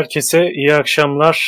Herkese iyi akşamlar.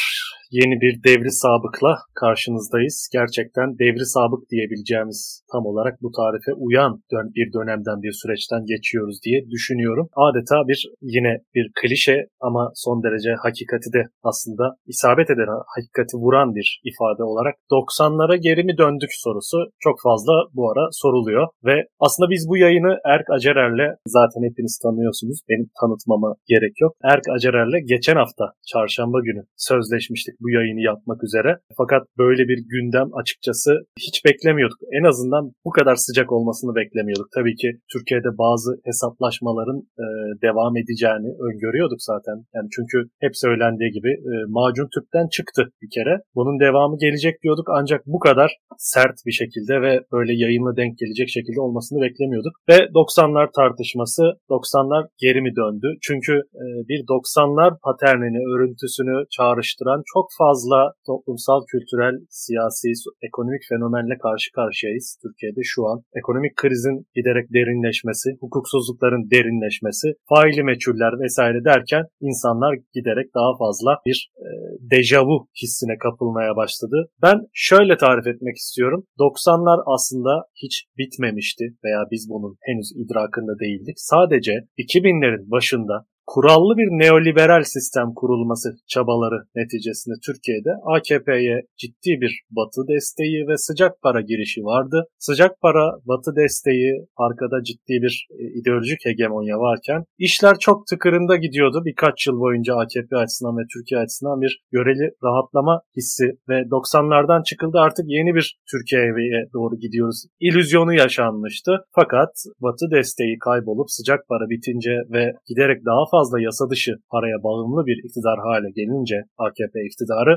Yeni bir devri sabıkla karşınızdayız. Gerçekten devri sabık diyebileceğimiz tam olarak bu tarife uyan bir dönemden bir süreçten geçiyoruz diye düşünüyorum. Adeta bir yine bir klişe ama son derece hakikati de aslında isabet eden, hakikati vuran bir ifade olarak 90'lara geri mi döndük sorusu çok fazla bu ara soruluyor ve aslında biz bu yayını Erk Acerer'le zaten hepiniz tanıyorsunuz. Benim tanıtmama gerek yok. Erk Acerer'le geçen hafta çarşamba günü sözleşmiştik bu yayını yapmak üzere. Fakat böyle bir gündem açıkçası hiç beklemiyorduk. En azından bu kadar sıcak olmasını beklemiyorduk. Tabii ki Türkiye'de bazı hesaplaşmaların e, devam edeceğini öngörüyorduk zaten. Yani çünkü hep söylendiği gibi e, macun tüpten çıktı bir kere. Bunun devamı gelecek diyorduk ancak bu kadar sert bir şekilde ve böyle yayınla denk gelecek şekilde olmasını beklemiyorduk. Ve 90'lar tartışması 90'lar geri mi döndü? Çünkü e, bir 90'lar paternini, örüntüsünü çağrıştıran çok fazla toplumsal, kültürel, siyasi, ekonomik fenomenle karşı karşıyayız Türkiye'de şu an. Ekonomik krizin giderek derinleşmesi, hukuksuzlukların derinleşmesi, faili meçhuller vesaire derken insanlar giderek daha fazla bir e, dejavu hissine kapılmaya başladı. Ben şöyle tarif etmek istiyorum. 90'lar aslında hiç bitmemişti veya biz bunun henüz idrakında değildik. Sadece 2000'lerin başında kurallı bir neoliberal sistem kurulması çabaları neticesinde Türkiye'de AKP'ye ciddi bir batı desteği ve sıcak para girişi vardı. Sıcak para, batı desteği, arkada ciddi bir e, ideolojik hegemonya varken işler çok tıkırında gidiyordu. Birkaç yıl boyunca AKP açısından ve Türkiye açısından bir göreli rahatlama hissi ve 90'lardan çıkıldı artık yeni bir Türkiye'ye doğru gidiyoruz. İllüzyonu yaşanmıştı. Fakat batı desteği kaybolup sıcak para bitince ve giderek daha fazla yasa dışı paraya bağımlı bir iktidar hale gelince AKP iktidarı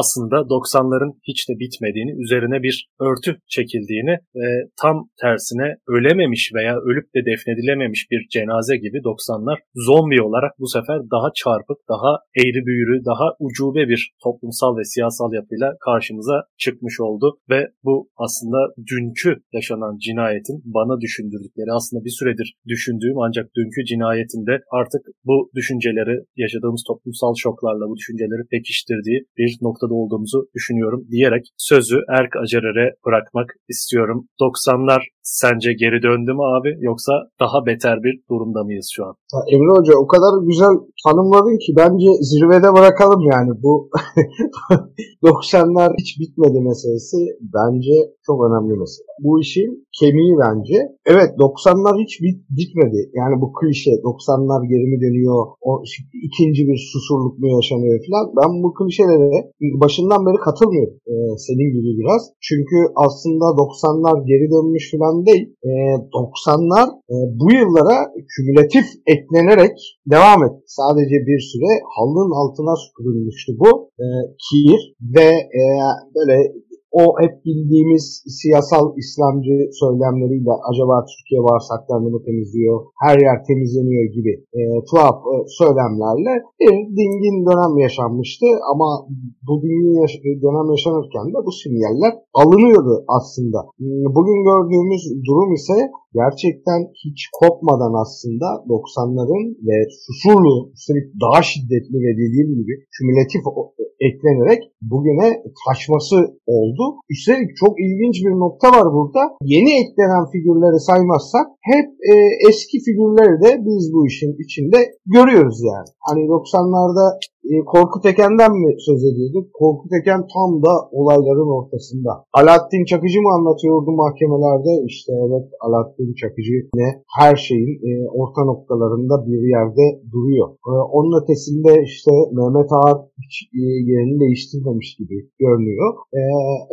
aslında 90'ların hiç de bitmediğini, üzerine bir örtü çekildiğini ve tam tersine ölememiş veya ölüp de defnedilememiş bir cenaze gibi 90'lar zombi olarak bu sefer daha çarpık, daha eğri büğrü, daha ucube bir toplumsal ve siyasal yapıyla karşımıza çıkmış oldu ve bu aslında dünkü yaşanan cinayetin bana düşündürdükleri aslında bir süredir düşündüğüm ancak dünkü cinayetinde artık bu düşünceleri yaşadığımız toplumsal şoklarla bu düşünceleri pekiştirdiği bir noktada olduğumuzu düşünüyorum diyerek sözü Erk Acerer'e bırakmak istiyorum. 90'lar sence geri döndü mü abi yoksa daha beter bir durumda mıyız şu an? Ya Emre Hoca o kadar güzel tanımladın ki bence zirvede bırakalım yani bu 90'lar hiç bitmedi meselesi bence çok önemli mesele. Bu işin kemiği bence. Evet 90'lar hiç bit, bitmedi. Yani bu klişe 90'lar geri mi dönüyor? O ikinci bir susurluk mu yaşanıyor falan. Ben bu klişelere başından beri katılmıyorum. Ee, senin gibi biraz. Çünkü aslında 90'lar geri dönmüş falan değil. Ee, 90'lar e, bu yıllara kümülatif eklenerek devam etti. Sadece bir süre halının altına süpürülmüştü bu. Ee, kir ve e, böyle o hep bildiğimiz siyasal İslamcı söylemleriyle acaba Türkiye bağırsaklarını mı temizliyor, her yer temizleniyor gibi e, tuhaf e, söylemlerle bir dingin dönem yaşanmıştı ama bu dingin yaş- dönem yaşanırken de bu sinyaller alınıyordu aslında. Bugün gördüğümüz durum ise gerçekten hiç kopmadan aslında 90'ların ve Susurlu üstelik daha şiddetli ve dediğim gibi kümülatif eklenerek bugüne taşması oldu. Üstelik çok ilginç bir nokta var burada. Yeni eklenen figürleri saymazsak hep e, eski figürleri de biz bu işin içinde görüyoruz yani. Hani 90'larda e, Korkut Eken'den mi söz ediyorduk? Korkut Eken tam da olayların ortasında. Alaaddin Çakıcı mı anlatıyordu mahkemelerde? İşte evet Alaaddin Çakıcı ne her şeyin e, orta noktalarında bir yerde duruyor. E, onun ötesinde işte Mehmet Ağar hiç e, yerini değiştirmemiş gibi görünüyor. E,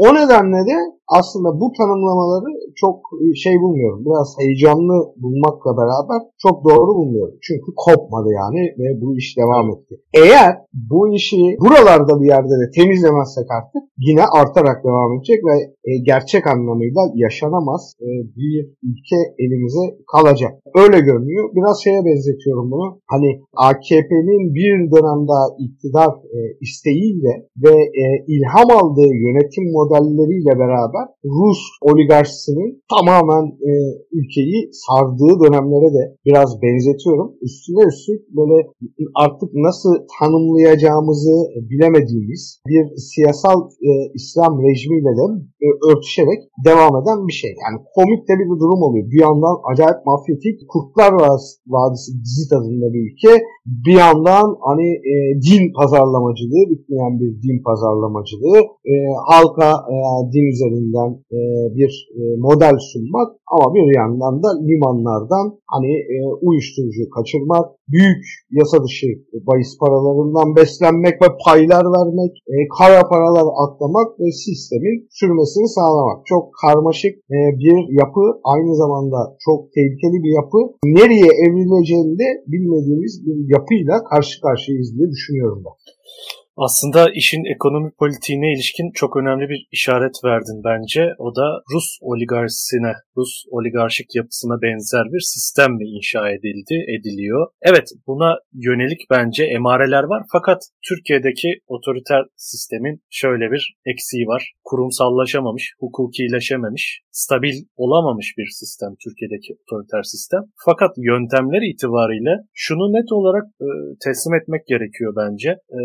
o nedenle de aslında bu tanımlamaları çok e, şey bulmuyorum. Biraz heyecanlı bulmakla beraber çok doğru bulmuyorum. Çünkü kopmadı yani ve bu iş devam etti. Eğer bu işi buralarda bir yerde de temizlemezsek artık yine artarak devam edecek ve e, gerçek anlamıyla yaşanamaz e, bir ülke elimize kalacak. Öyle görünüyor. Biraz şeye benzetiyorum bunu. Hani AKP'nin bir dönemde iktidar isteğiyle ve ilham aldığı yönetim modelleriyle beraber beraber Rus oligarşisinin tamamen e, ülkeyi sardığı dönemlere de biraz benzetiyorum. Üstüne üstlük böyle artık nasıl tanımlayacağımızı bilemediğimiz bir siyasal e, İslam rejimiyle de e, örtüşerek devam eden bir şey. Yani komik de bir durum oluyor. Bir yandan acayip mafyatik Kurtlar Vadisi dizi tadında bir ülke. Bir yandan hani e, din pazarlamacılığı, bitmeyen bir din pazarlamacılığı, e, halka e, din üzerinden e, bir e, model sunmak ama bir yandan da limanlardan hani e, uyuşturucu kaçırmak, büyük yasa dışı bahis paralarından beslenmek ve paylar vermek, e, kara paralar atlamak ve sistemin sürmesini sağlamak. Çok karmaşık e, bir yapı, aynı zamanda çok tehlikeli bir yapı. Nereye evrileceğini de bilmediğimiz bir yapıyla karşı karşıyayız diye düşünüyorum ben. Aslında işin ekonomi politiğine ilişkin çok önemli bir işaret verdin bence. O da Rus oligarşisine, Rus oligarşik yapısına benzer bir sistem mi inşa edildi, ediliyor? Evet buna yönelik bence emareler var fakat Türkiye'deki otoriter sistemin şöyle bir eksiği var. Kurumsallaşamamış, hukukileşememiş, stabil olamamış bir sistem Türkiye'deki otoriter sistem. Fakat yöntemler itibariyle şunu net olarak e, teslim etmek gerekiyor bence. E,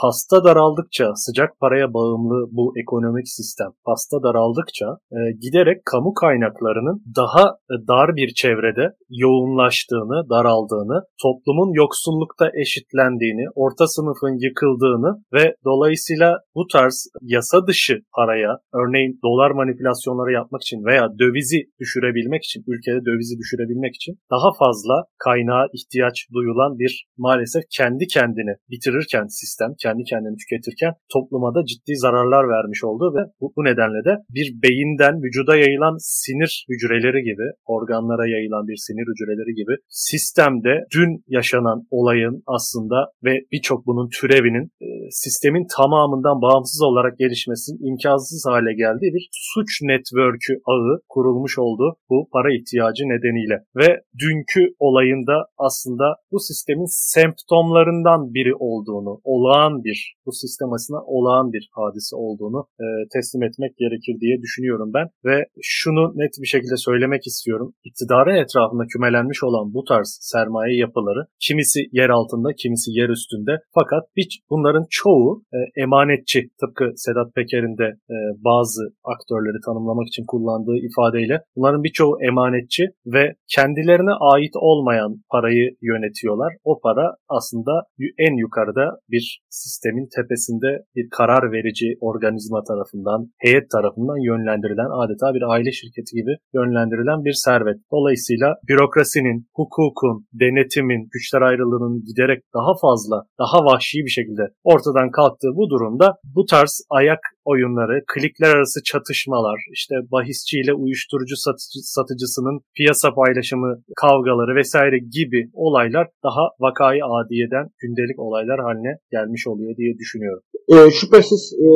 pasta daraldıkça sıcak paraya bağımlı bu ekonomik sistem pasta daraldıkça e, giderek kamu kaynaklarının daha e, dar bir çevrede yoğunlaştığını, daraldığını, toplumun yoksullukta eşitlendiğini, orta sınıfın yıkıldığını ve dolayısıyla bu tarz yasa dışı paraya, örneğin dolar manipülasyonları yapmak için veya dövizi düşürebilmek için, ülkede dövizi düşürebilmek için daha fazla kaynağa ihtiyaç duyulan bir maalesef kendi kendini bitirirken sistem, kendi kendini tüketirken topluma da ciddi zararlar vermiş oldu ve bu, bu nedenle de bir beyinden vücuda yayılan sinir hücreleri gibi, organlara yayılan bir sinir hücreleri gibi sistemde dün yaşanan olayın aslında ve birçok bunun türevinin e, sistemin tamamından bağımsız olarak gelişmesinin imkansız hale geldiği bir suç network'ü ağı kurulmuş oldu bu para ihtiyacı nedeniyle. Ve dünkü olayında aslında bu sistemin semptomlarından biri olduğunu, olağan bir, bu sistem açısından olağan bir hadise olduğunu e, teslim etmek gerekir diye düşünüyorum ben. Ve şunu net bir şekilde söylemek istiyorum. İktidarın etrafında kümelenmiş olan bu tarz sermaye yapıları kimisi yer altında, kimisi yer üstünde. Fakat hiç bunların çoğu e, emanetçi. Tıpkı Sedat Peker'in de e, bazı aktörleri tanımlamak için kullandığı ifadeyle bunların birçoğu emanetçi ve kendilerine ait olmayan parayı yönetiyorlar. O para aslında en yukarıda bir sistemin tepesinde bir karar verici organizma tarafından, heyet tarafından yönlendirilen adeta bir aile şirketi gibi yönlendirilen bir servet. Dolayısıyla bürokrasinin, hukukun, denetimin, güçler ayrılığının giderek daha fazla, daha vahşi bir şekilde ortadan kalktığı bu durumda bu tarz ayak oyunları, klikler arası çatışmalar, işte bahisçi ile uyuşturucu satıcı, satıcısının piyasa paylaşımı kavgaları vesaire gibi olaylar daha vakayı adiyeden gündelik olaylar haline gelmiş oluyor diye düşünüyorum. E, şüphesiz e,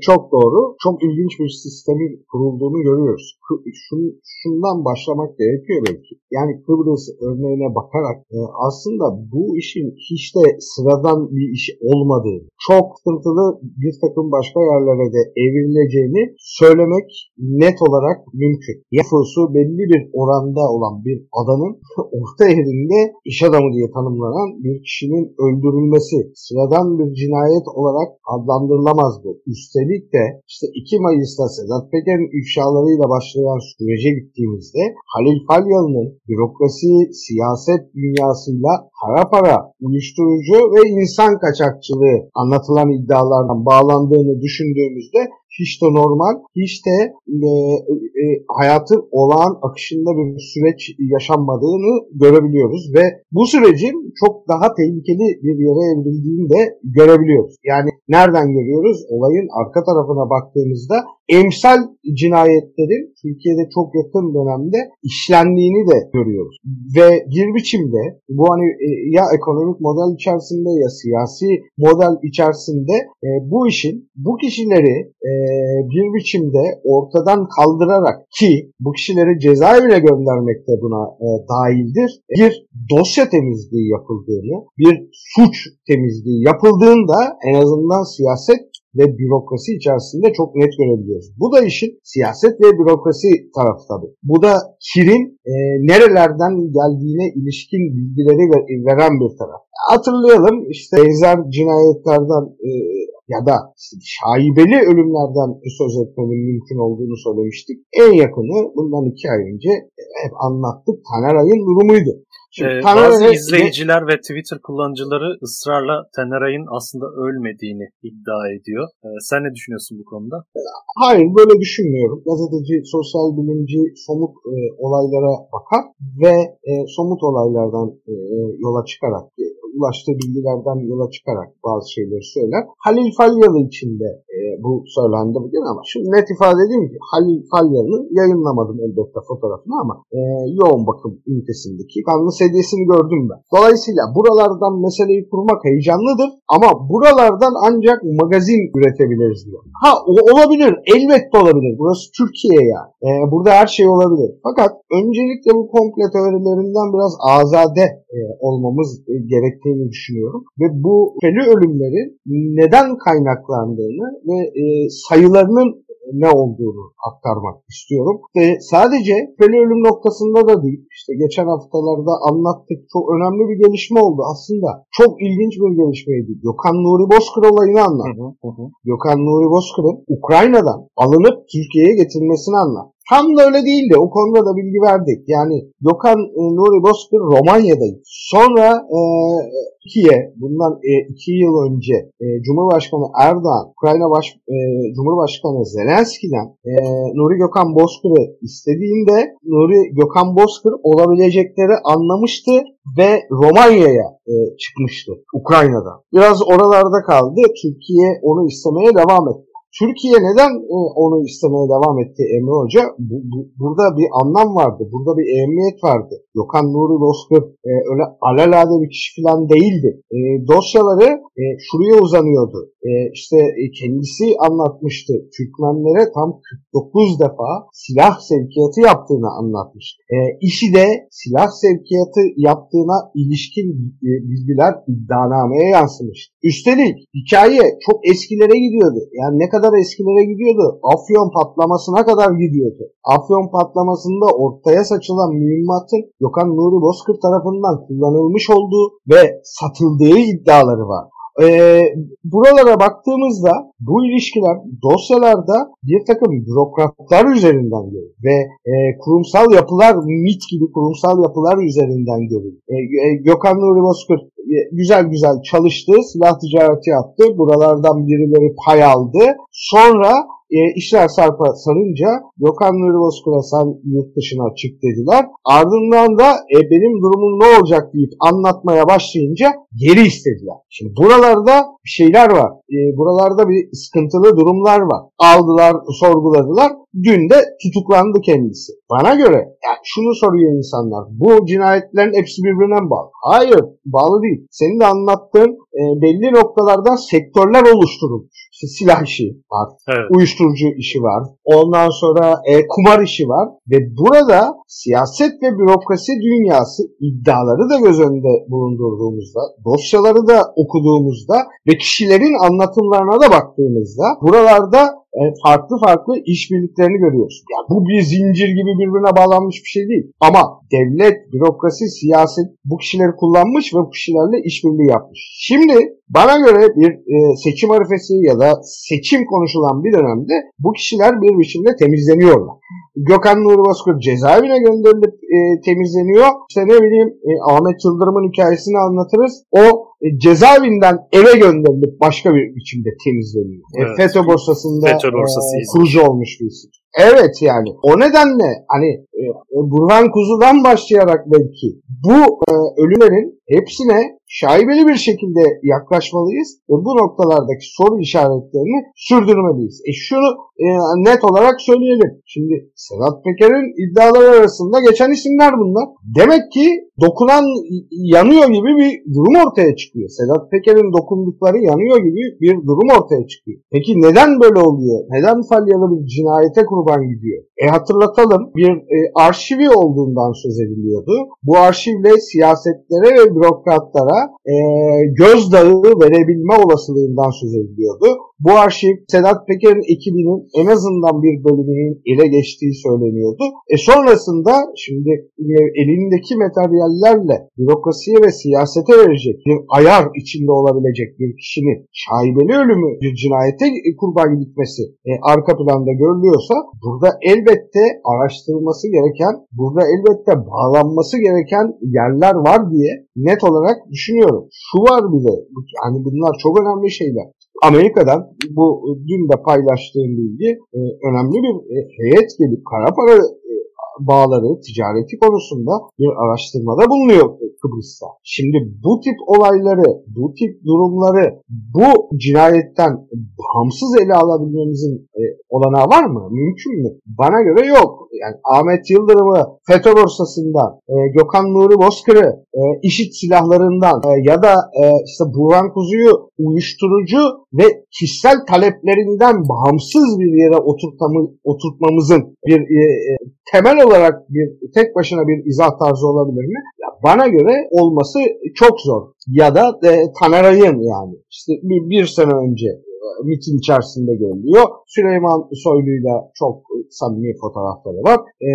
çok doğru. Çok ilginç bir sistemin kurulduğunu görüyoruz. Şun, şundan başlamak gerekiyor belki. Yani Kıbrıs örneğine bakarak e, aslında bu işin hiç de sıradan bir iş olmadığı, çok sıkıntılı bir takım başka yerlere de evrileceğini söylemek net olarak mümkün. Nüfusu belli bir oranda olan bir adanın orta yerinde iş adamı diye tanımlanan bir kişinin öldürülmesi sıradan bir cinayet olarak adlandırılamazdı. Üstelik de işte 2 Mayıs'ta Sedat Peker'in ifşalarıyla başlayan sürece gittiğimizde Halil Falyalı'nın bürokrasi, siyaset dünyasıyla para para, uyuşturucu ve insan kaçakçılığı anlatılan iddialardan bağlandığını düşündüğümüzde hiç de normal, hiç de e, e, hayatın olağan akışında bir süreç yaşanmadığını görebiliyoruz ve bu sürecin çok daha tehlikeli bir yere evrildiğini de görebiliyoruz. Yani nereden görüyoruz? Olayın arka tarafına baktığımızda emsal cinayetlerin Türkiye'de çok yakın dönemde işlendiğini de görüyoruz. Ve bir biçimde bu hani e, ya ekonomik model içerisinde ya siyasi model içerisinde e, bu işin bu kişileri e, bir biçimde ortadan kaldırarak ki bu kişileri cezaevine göndermek de buna e, dahildir. Bir dosya temizliği yapıldığını, bir suç temizliği yapıldığında en azından siyaset ve bürokrasi içerisinde çok net görebiliyoruz. Bu da işin siyaset ve bürokrasi tarafı tabii. Bu da kirin e, nerelerden geldiğine ilişkin bilgileri veren bir taraf. Hatırlayalım işte benzer cinayetlerden e, ya da şaibeli ölümlerden söz etmenin mümkün olduğunu söylemiştik. En yakını bundan iki ay önce hep anlattık Taneray'ın durumuydu. Şimdi, ee, bazı izleyiciler ve Twitter kullanıcıları ısrarla Taneray'ın aslında ölmediğini iddia ediyor. Ee, sen ne düşünüyorsun bu konuda? Hayır böyle düşünmüyorum. Gazeteci, sosyal bilimci somut e, olaylara bakar ve e, somut olaylardan e, yola çıkarak ulaştığı bilgilerden yola çıkarak bazı şeyleri söyler. Halil Falyalı için de e, bu söylendi bugün ama şimdi net ifade edeyim ki Halil Falyalı'nı yayınlamadım elbette fotoğrafını ama e, yoğun bakım ünitesindeki kanlı sedyesini gördüm ben. Dolayısıyla buralardan meseleyi kurmak heyecanlıdır ama buralardan ancak magazin üretebiliriz diyor. Ha olabilir elbette olabilir. Burası Türkiye ya. E, burada her şey olabilir. Fakat öncelikle bu komple teorilerinden biraz azade e, olmamız e, gerektiğini düşünüyorum. Ve bu feli ölümlerin neden kaynaklandığını ve e, sayılarının ne olduğunu aktarmak istiyorum. Ve sadece feli ölüm noktasında da değil, işte geçen haftalarda anlattık çok önemli bir gelişme oldu aslında. Çok ilginç bir gelişmeydi. Gökhan Nuri Bozkır olayını anlat. Gökhan Nuri Bozkır'ın Ukrayna'dan alınıp Türkiye'ye getirilmesini anlat. Tam da öyle değildi. O konuda da bilgi verdik. Yani Gökhan e, Nuri Bozkır Romanya'daydı. Sonra e, Türkiye bundan e, iki yıl önce e, Cumhurbaşkanı Erdoğan, Ukrayna Baş, e, Cumhurbaşkanı Zelenski'den e, Nuri Gökhan Bozkır'ı istediğinde Nuri Gökhan Bozkır olabilecekleri anlamıştı ve Romanya'ya e, çıkmıştı Ukrayna'da. Biraz oralarda kaldı. Türkiye onu istemeye devam etti. Türkiye neden e, onu istemeye devam etti Emre Hoca? Bu, bu, burada bir anlam vardı. Burada bir ehemmiyet vardı. Gökhan Nuri Bozkır e, öyle alelade bir kişi falan değildi. E, dosyaları e, şuraya uzanıyordu. E, işte e, kendisi anlatmıştı. Türkmenlere tam 49 defa silah sevkiyatı yaptığını anlatmıştı. E, işi de silah sevkiyatı yaptığına ilişkin e, bilgiler iddianameye yansımıştı. Üstelik hikaye çok eskilere gidiyordu. Yani ne kadar kadar eskilere gidiyordu. Afyon patlamasına kadar gidiyordu. Afyon patlamasında ortaya saçılan mühimmatın Gökhan Nuri Bozkır tarafından kullanılmış olduğu ve satıldığı iddiaları var. Ee, buralara baktığımızda bu ilişkiler dosyalarda bir takım bürokratlar üzerinden görülür ve e, kurumsal yapılar, MIT gibi kurumsal yapılar üzerinden görülür. E, e, Gökhan Nuri Bozkır e, güzel güzel çalıştı, silah ticareti yaptı, buralardan birileri pay aldı. Sonra e, işler sarpa sarınca Gökhan Nuri Bozkır'a sen yurt dışına çık dediler. Ardından da e, benim durumum ne olacak deyip anlatmaya başlayınca geri istediler. Şimdi buralarda bir şeyler var. E, buralarda bir sıkıntılı durumlar var. Aldılar, sorguladılar. Dün de tutuklandı kendisi. Bana göre yani şunu soruyor insanlar. Bu cinayetlerin hepsi birbirine bağlı. Hayır, bağlı değil. Senin de anlattığın e, belli noktalardan sektörler oluşturulmuş. İşte silah işi var, evet. uyuşturucu işi var, ondan sonra e, kumar işi var ve burada siyaset ve bürokrasi dünyası iddiaları da göz önünde bulundurduğumuzda, dosyaları da okuduğumuzda ve kişilerin anlatımlarına da baktığımızda buralarda farklı farklı işbirliklerini görüyoruz. Yani bu bir zincir gibi birbirine bağlanmış bir şey değil. Ama devlet, bürokrasi, siyaset bu kişileri kullanmış ve bu kişilerle işbirliği yapmış. Şimdi bana göre bir e, seçim arifesi ya da seçim konuşulan bir dönemde bu kişiler bir biçimde temizleniyorlar. Gökhan Nuri Bozkır cezaevine gönderilip e, temizleniyor. İşte ne bileyim e, Ahmet Yıldırım'ın hikayesini anlatırız. O e, cezaevinden eve gönderilip başka bir biçimde temizleniyor. E, evet. E, FETÖ borsasında FETÖ borsası e, kurucu olmuş bir isim. Evet yani o nedenle hani e, e, Burhan Kuzu'dan başlayarak belki bu e, ölümlerin hepsine şaibeli bir şekilde yaklaşmalıyız ve bu noktalardaki soru işaretlerini sürdürmeliyiz. E şunu e, net olarak söyleyelim. Şimdi Sedat Peker'in iddiaları arasında geçen isimler bunlar. Demek ki dokunan yanıyor gibi bir durum ortaya çıkıyor. Sedat Peker'in dokundukları yanıyor gibi bir durum ortaya çıkıyor. Peki neden böyle oluyor? Neden Falyalı bir cinayete kurban gidiyor? E hatırlatalım bir e, arşivi olduğundan söz ediliyordu. Bu arşivle siyasetlere ve bürokratlara e, gözdağı verebilme olasılığından söz ediliyordu. Bu arşiv Sedat Peker'in ekibinin en azından bir bölümünün ele geçtiği söyleniyordu. E sonrasında şimdi e, elindeki materyallerle bürokrasiye ve siyasete verecek bir ayar içinde olabilecek bir kişinin şaibeli ölümü bir cinayete kurban gitmesi e, arka planda görülüyorsa burada elbette araştırılması gereken, burada elbette bağlanması gereken yerler var diye net olarak düşünüyorum. Şu var bir de, yani bunlar çok önemli şeyler. Amerika'dan bu dün de paylaştığım bilgi e, önemli bir e, heyet gelip kara para bağları, ticareti konusunda bir araştırmada bulunuyor Kıbrıs'ta. Şimdi bu tip olayları, bu tip durumları bu cinayetten bağımsız ele alabilmemizin e, olanağı var mı? Mümkün mü? Bana göre yok. Yani Ahmet Yıldırım'ı FETÖ borsasından, e, Gökhan Nuri Bozkır'ı e, IŞİD silahlarından e, ya da e, işte Burhan Kuzu'yu uyuşturucu ve kişisel taleplerinden bağımsız bir yere oturtmamı, oturtmamızın bir e, e temel olarak bir tek başına bir izah tarzı olabilir mi? Ya bana göre olması çok zor. Ya da e, Taneray'ın yani işte bir, bir sene önce e, mitin içerisinde görülüyor. Süleyman Soylu'yla çok samimi fotoğrafları var. E,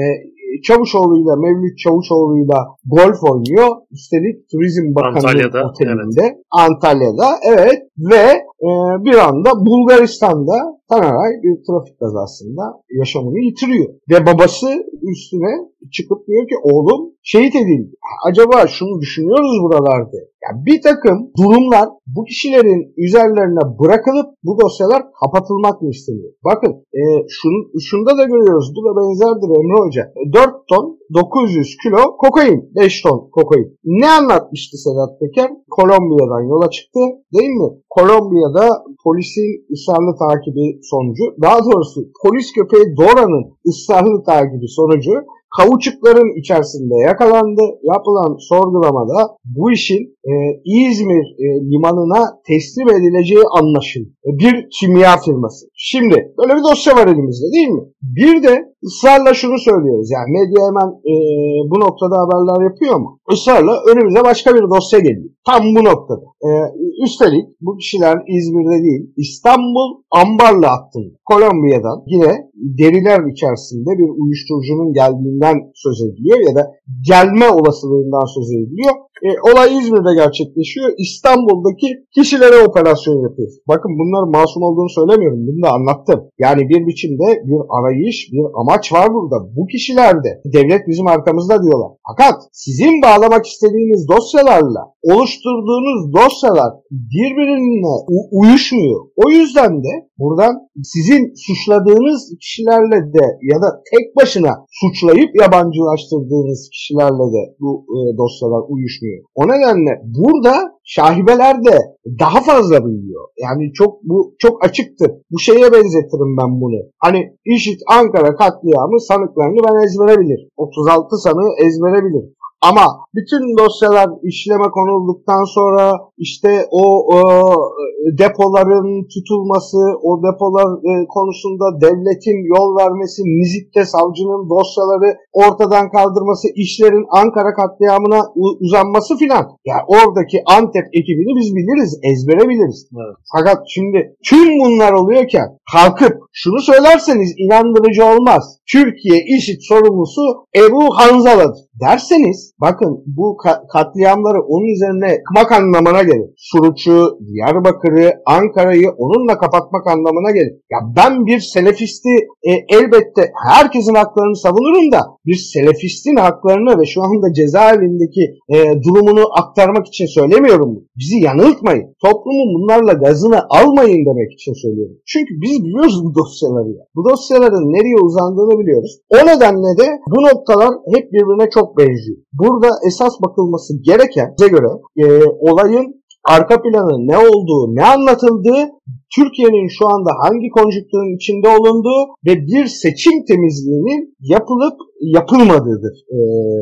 Çavuşoğlu'yla, Mevlüt Çavuşoğlu'yla golf oynuyor. Üstelik Turizm Bakanı Antalya'da, otelinde. Evet. Antalya'da, evet. Ve e, bir anda Bulgaristan'da Tanaray bir trafik kazasında yaşamını yitiriyor. Ve babası üstüne çıkıp diyor ki oğlum şehit edildi. Acaba şunu düşünüyoruz buralarda. Yani bir takım durumlar bu kişilerin üzerlerine bırakılıp bu dosyalar kapatılmak mı isteniyor? Bakın e, şunu, şunda da görüyoruz. Bu da benzerdir Emre Hoca. 4 ton 900 kilo kokain. 5 ton kokain. Ne anlatmıştı Sedat Peker? Kolombiya'dan yola çıktı değil mi? Kolombiya'da polisin ısrarlı takibi sonucu, daha doğrusu polis köpeği Dora'nın ısrarlı takibi sonucu Kavuçukların içerisinde yakalandı. Yapılan sorgulamada bu işin e, İzmir e, limanına teslim edileceği anlaşıldı. E, bir kimya firması. Şimdi böyle bir dosya var elimizde değil mi? Bir de ısrarla şunu söylüyoruz. Yani medya hemen e, bu noktada haberler yapıyor mu? Israrla önümüze başka bir dosya geliyor. Tam bu noktada. E, üstelik bu kişiler İzmir'de değil İstanbul Ambarlı hattında. Kolombiya'dan yine deriler içerisinde bir uyuşturucunun geldiğinden söz ediliyor ya da gelme olasılığından söz ediliyor. E, olay İzmir'de gerçekleşiyor. İstanbul'daki kişilere operasyon yapıyor. Bakın bunlar masum olduğunu söylemiyorum. Bunu da anlattım. Yani bir biçimde bir arayış, bir amaç var burada. Bu kişilerde devlet bizim arkamızda diyorlar. Fakat sizin bağlamak istediğiniz dosyalarla oluşturduğunuz dosyalar birbirine uyuşmuyor. O yüzden de buradan sizin suçladığınız kişilerle de ya da tek başına suçlayıp yabancılaştırdığınız kişilerle de bu e, dosyalar uyuşmuyor. O nedenle burada şahibeler de daha fazla büyüyor. Yani çok bu çok açıktır. Bu şeye benzetirim ben bunu. Hani IŞİD Ankara katliamı sanıklarını ben ezbere bilir. 36 sanığı ezbere bilir. Ama bütün dosyalar işleme konulduktan sonra işte o, o depoların tutulması, o depolar e, konusunda devletin yol vermesi, Nizip'te savcının dosyaları ortadan kaldırması, işlerin Ankara katliamına uzanması filan. Yani oradaki Antep ekibini biz biliriz, ezbere biliriz. Evet. Fakat şimdi tüm bunlar oluyorken kalkıp şunu söylerseniz inandırıcı olmaz. Türkiye işit sorumlusu Ebu Hanzala'dır derseniz bakın bu katliamları onun üzerine kmak anlamına gelir. Suruç'u, Diyarbakır'ı, Ankara'yı onunla kapatmak anlamına gelir. Ya ben bir selefisti e, elbette herkesin haklarını savunurum da bir selefistin haklarını ve şu anda cezaevindeki e, durumunu aktarmak için söylemiyorum. Bizi yanıltmayın. Toplumun bunlarla gazını almayın demek için söylüyorum. Çünkü biz biliyoruz bu dosyaları ya. Bu dosyaların nereye uzandığını biliyoruz. O nedenle de bu noktalar hep birbirine çok benziyor. Burada esas bakılması gereken bize göre e, olayın arka planı ne olduğu, ne anlatıldığı, Türkiye'nin şu anda hangi konjüktürün içinde olunduğu ve bir seçim temizliğinin yapılıp yapılmadığıdır e,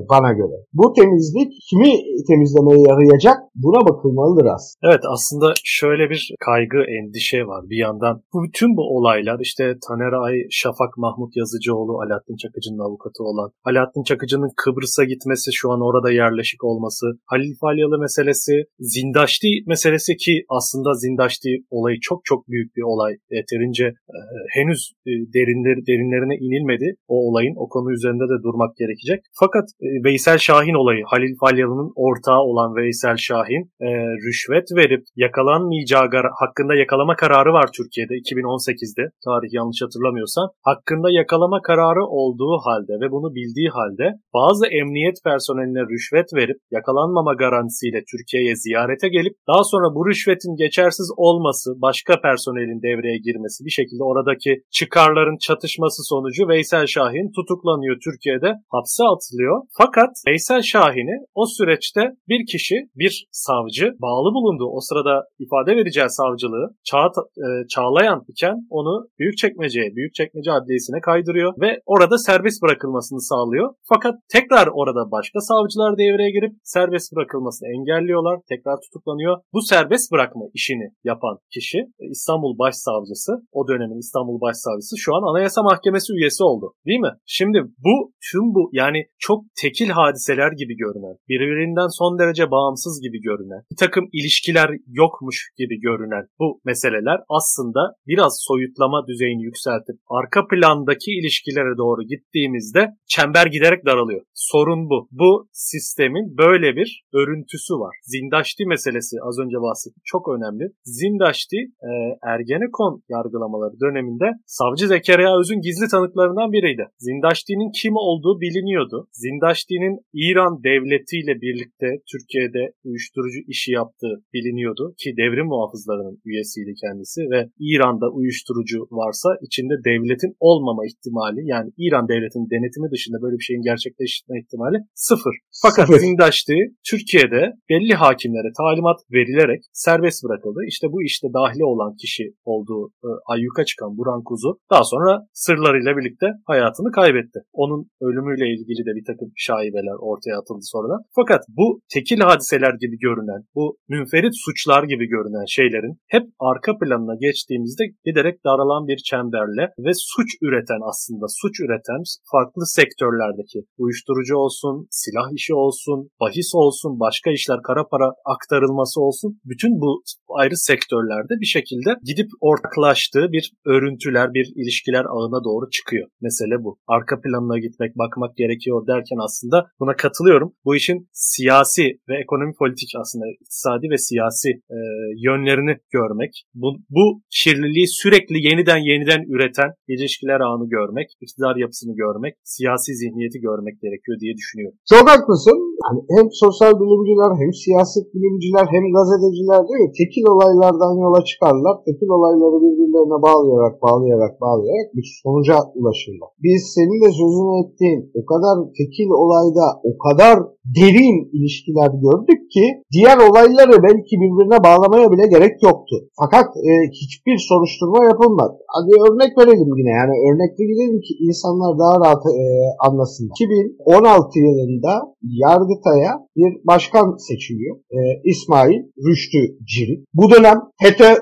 bana göre. Bu temizlik kimi temizlemeye yarayacak buna bakılmalıdır aslında. Evet aslında şöyle bir kaygı, endişe var. Bir yandan bu bütün bu olaylar işte Taner Ay, Şafak Mahmut Yazıcıoğlu, Alaaddin Çakıcı'nın avukatı olan, Alaaddin Çakıcı'nın Kıbrıs'a gitmesi, şu an orada yerleşik olması, Halil Falyalı meselesi, Zindaşti meselesi ki aslında Zindaşti olayı çok çok büyük bir olay. Yeterince e, henüz e, derinler, derinlerine inilmedi o olayın. O konu üzerinde de durmak gerekecek. Fakat e, Veysel Şahin olayı, Halil Falyalı'nın ortağı olan Veysel Şahin e, rüşvet verip yakalanmayacağı hakkında yakalama kararı var Türkiye'de 2018'de. Tarih yanlış hatırlamıyorsam. Hakkında yakalama kararı olduğu halde ve bunu bildiği halde bazı emniyet personeline rüşvet verip yakalanmama garantisiyle Türkiye'ye ziyarete gelip daha sonra bu rüşvetin geçersiz olması, başka personelin devreye girmesi bir şekilde oradaki çıkarların çatışması sonucu Veysel Şahin tutuklanıyor Türkiye'de hapse atılıyor. Fakat Veysel Şahin'i o süreçte bir kişi, bir savcı bağlı bulundu. O sırada ifade vereceği savcılığı çağ, e, çağlayan iken onu Büyükçekmece'ye, Büyükçekmece Adliyesi'ne kaydırıyor ve orada serbest bırakılmasını sağlıyor. Fakat tekrar orada başka savcılar devreye girip serbest bırakılmasını engelliyorlar. Tekrar tutuklanıyor. Bu serbest bırakma işini yapan kişi İstanbul Başsavcısı, o dönemin İstanbul Başsavcısı şu an Anayasa Mahkemesi üyesi oldu. Değil mi? Şimdi bu tüm bu yani çok tekil hadiseler gibi görünen, birbirinden son derece bağımsız gibi görünen, bir takım ilişkiler yokmuş gibi görünen bu meseleler aslında biraz soyutlama düzeyini yükseltip arka plandaki ilişkilere doğru gittiğimizde çember giderek daralıyor. Sorun bu. Bu sistemin böyle bir örüntüsü var. Zindaşti meselesi az önce bahsettim. Çok önemli. Zindaşti e, Ergenekon yargılamaları döneminde savcı Zekeriya Öz'ün gizli tanıklarından biriydi. Zindaşti'nin kim olduğu biliniyordu. Zindaşti'nin İran devletiyle birlikte Türkiye'de uyuşturucu işi yaptığı biliniyordu ki devrim muhafızlarının üyesiydi kendisi ve İran'da uyuşturucu varsa içinde devletin olmama ihtimali yani İran devletinin denetimi dışında böyle bir şeyin gerçekleşme ihtimali sıfır. Fakat sıfır. Zindaşti Türkiye'de belli hakimlere talimat verilerek serbest bırakıldı. İşte bu işte dahili olan kişi olduğu e, ayyuka çıkan Buran Kuzu daha sonra sırlarıyla birlikte hayatını kaybetti. Onun ölümüyle ilgili de bir takım şaibeler ortaya atıldı sonradan. Fakat bu tekil hadiseler gibi görünen, bu münferit suçlar gibi görünen şeylerin hep arka planına geçtiğimizde giderek daralan bir çemberle ve suç üreten aslında suç üreten farklı sektörlerdeki uyuşturucu olsun, silah işi olsun, bahis olsun, başka işler kara para aktarılması olsun bütün bu ayrı sektörlerde bir şekilde gidip ortaklaştığı bir örüntüler, bir ilişkiler ağına doğru çıkıyor. Mesele bu. Arka planına gitmek, bakmak gerekiyor derken aslında buna katılıyorum. Bu işin siyasi ve ekonomi politik aslında iktisadi ve siyasi e, yönlerini görmek, bu, bu kirliliği sürekli yeniden yeniden üreten ilişkiler ağını görmek, iktidar yapısını görmek, siyasi zihniyeti görmek gerekiyor diye düşünüyorum. Çok haklısın. Yani hem sosyal bilimciler hem siyaset bilimciler hem gazeteciler değil mi? Tekil olaylardan yola çıkarlar. Tekil olayları birbirlerine bağlayarak bağlayarak bağlayarak bir sonuca ulaşırlar. Biz senin de sözünü ettiğin o kadar tekil olayda o kadar derin ilişkiler gördük ki diğer olayları belki birbirine bağlamaya bile gerek yoktu. Fakat e, hiçbir soruşturma yapılmadı. Hadi örnek verelim yine yani örnekli gidelim ki insanlar daha rahat e, anlasın. 2016 yılında Yargıtay'a bir başkan seçiliyor. E, İsmail Rüştü Cirit. Bu dönem FETÖ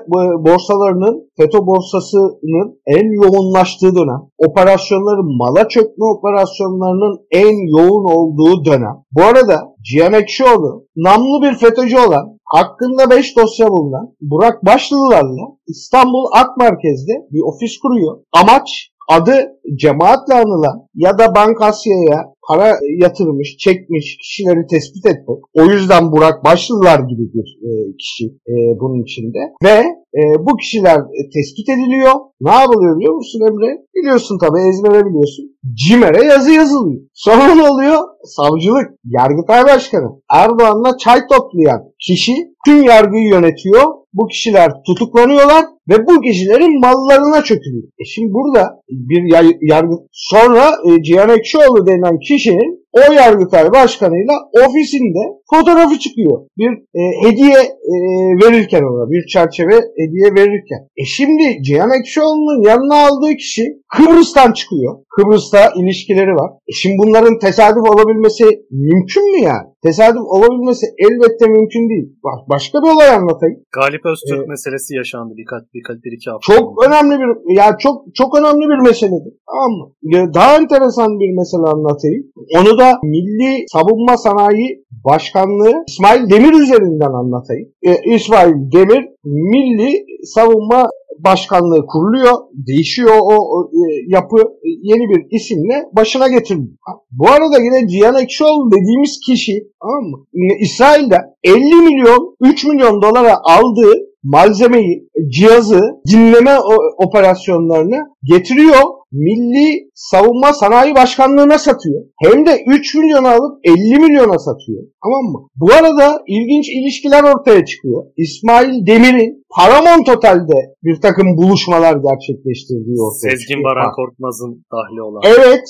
borsalarının FETÖ borsasının en yoğunlaştığı dönem. Operasyonların mala çökme operasyonlarının en yoğun olduğu dönem. Bu arada Cihan Ekşioğlu namlı bir FETÖ'cü olan hakkında 5 dosya bulunan Burak Başlılarla İstanbul Ak Merkez'de bir ofis kuruyor. Amaç adı cemaatle anılan ya da Bankasya'ya para yatırmış, çekmiş kişileri tespit etmek. O yüzden Burak Başlılar gibi bir e, kişi e, bunun içinde. Ve e, bu kişiler tespit ediliyor. Ne yapılıyor biliyor musun Emre? Biliyorsun tabii ezbere biliyorsun. CİMER'e yazı yazılıyor. Sonra ne oluyor? Savcılık, Yargıtay Başkanı Erdoğan'la çay toplayan kişi tüm yargıyı yönetiyor. Bu kişiler tutuklanıyorlar ve bu kişilerin mallarına çökülüyor. E şimdi burada bir yargı sonra e, Cihan Ekşioğlu denilen kişinin o yargıtay başkanıyla ofisinde fotoğrafı çıkıyor. Bir e, hediye e, verirken ona, bir çerçeve hediye verirken. E şimdi Cihan Ekşioğlu'nun yanına aldığı kişi Kıbrıs'tan çıkıyor. Kıbrıs'ta ilişkileri var. E şimdi bunların tesadüf olabilmesi mümkün mü yani? Tesadüf olabilmesi elbette mümkün değil. Bak başka bir olay anlatayım. Galip Öztürk ee, meselesi yaşandı birkaç birkaç bir iki hafta. Çok önce. önemli bir yani çok çok önemli bir meseledir. Tamam mı? Daha enteresan bir mesele anlatayım. Onu da Milli Savunma Sanayi Başkanlığı İsmail Demir üzerinden anlatayım. Ee, İsmail Demir Milli Savunma başkanlığı kuruluyor, değişiyor o, o e, yapı e, yeni bir isimle başına getiriliyor. Bu arada yine Cihan Ekşioğlu dediğimiz kişi tamam mı? İsrail'de 50 milyon 3 milyon dolara aldığı malzemeyi, cihazı, dinleme operasyonlarını getiriyor Milli Savunma Sanayi Başkanlığı'na satıyor. Hem de 3 milyona alıp 50 milyona satıyor. Tamam mı? Bu arada ilginç ilişkiler ortaya çıkıyor. İsmail Demir'in Paramount Otel'de bir takım buluşmalar gerçekleştirdiği ortaya Sezgin çıkıyor. Baran Korkmaz'ın dahli olan. Evet.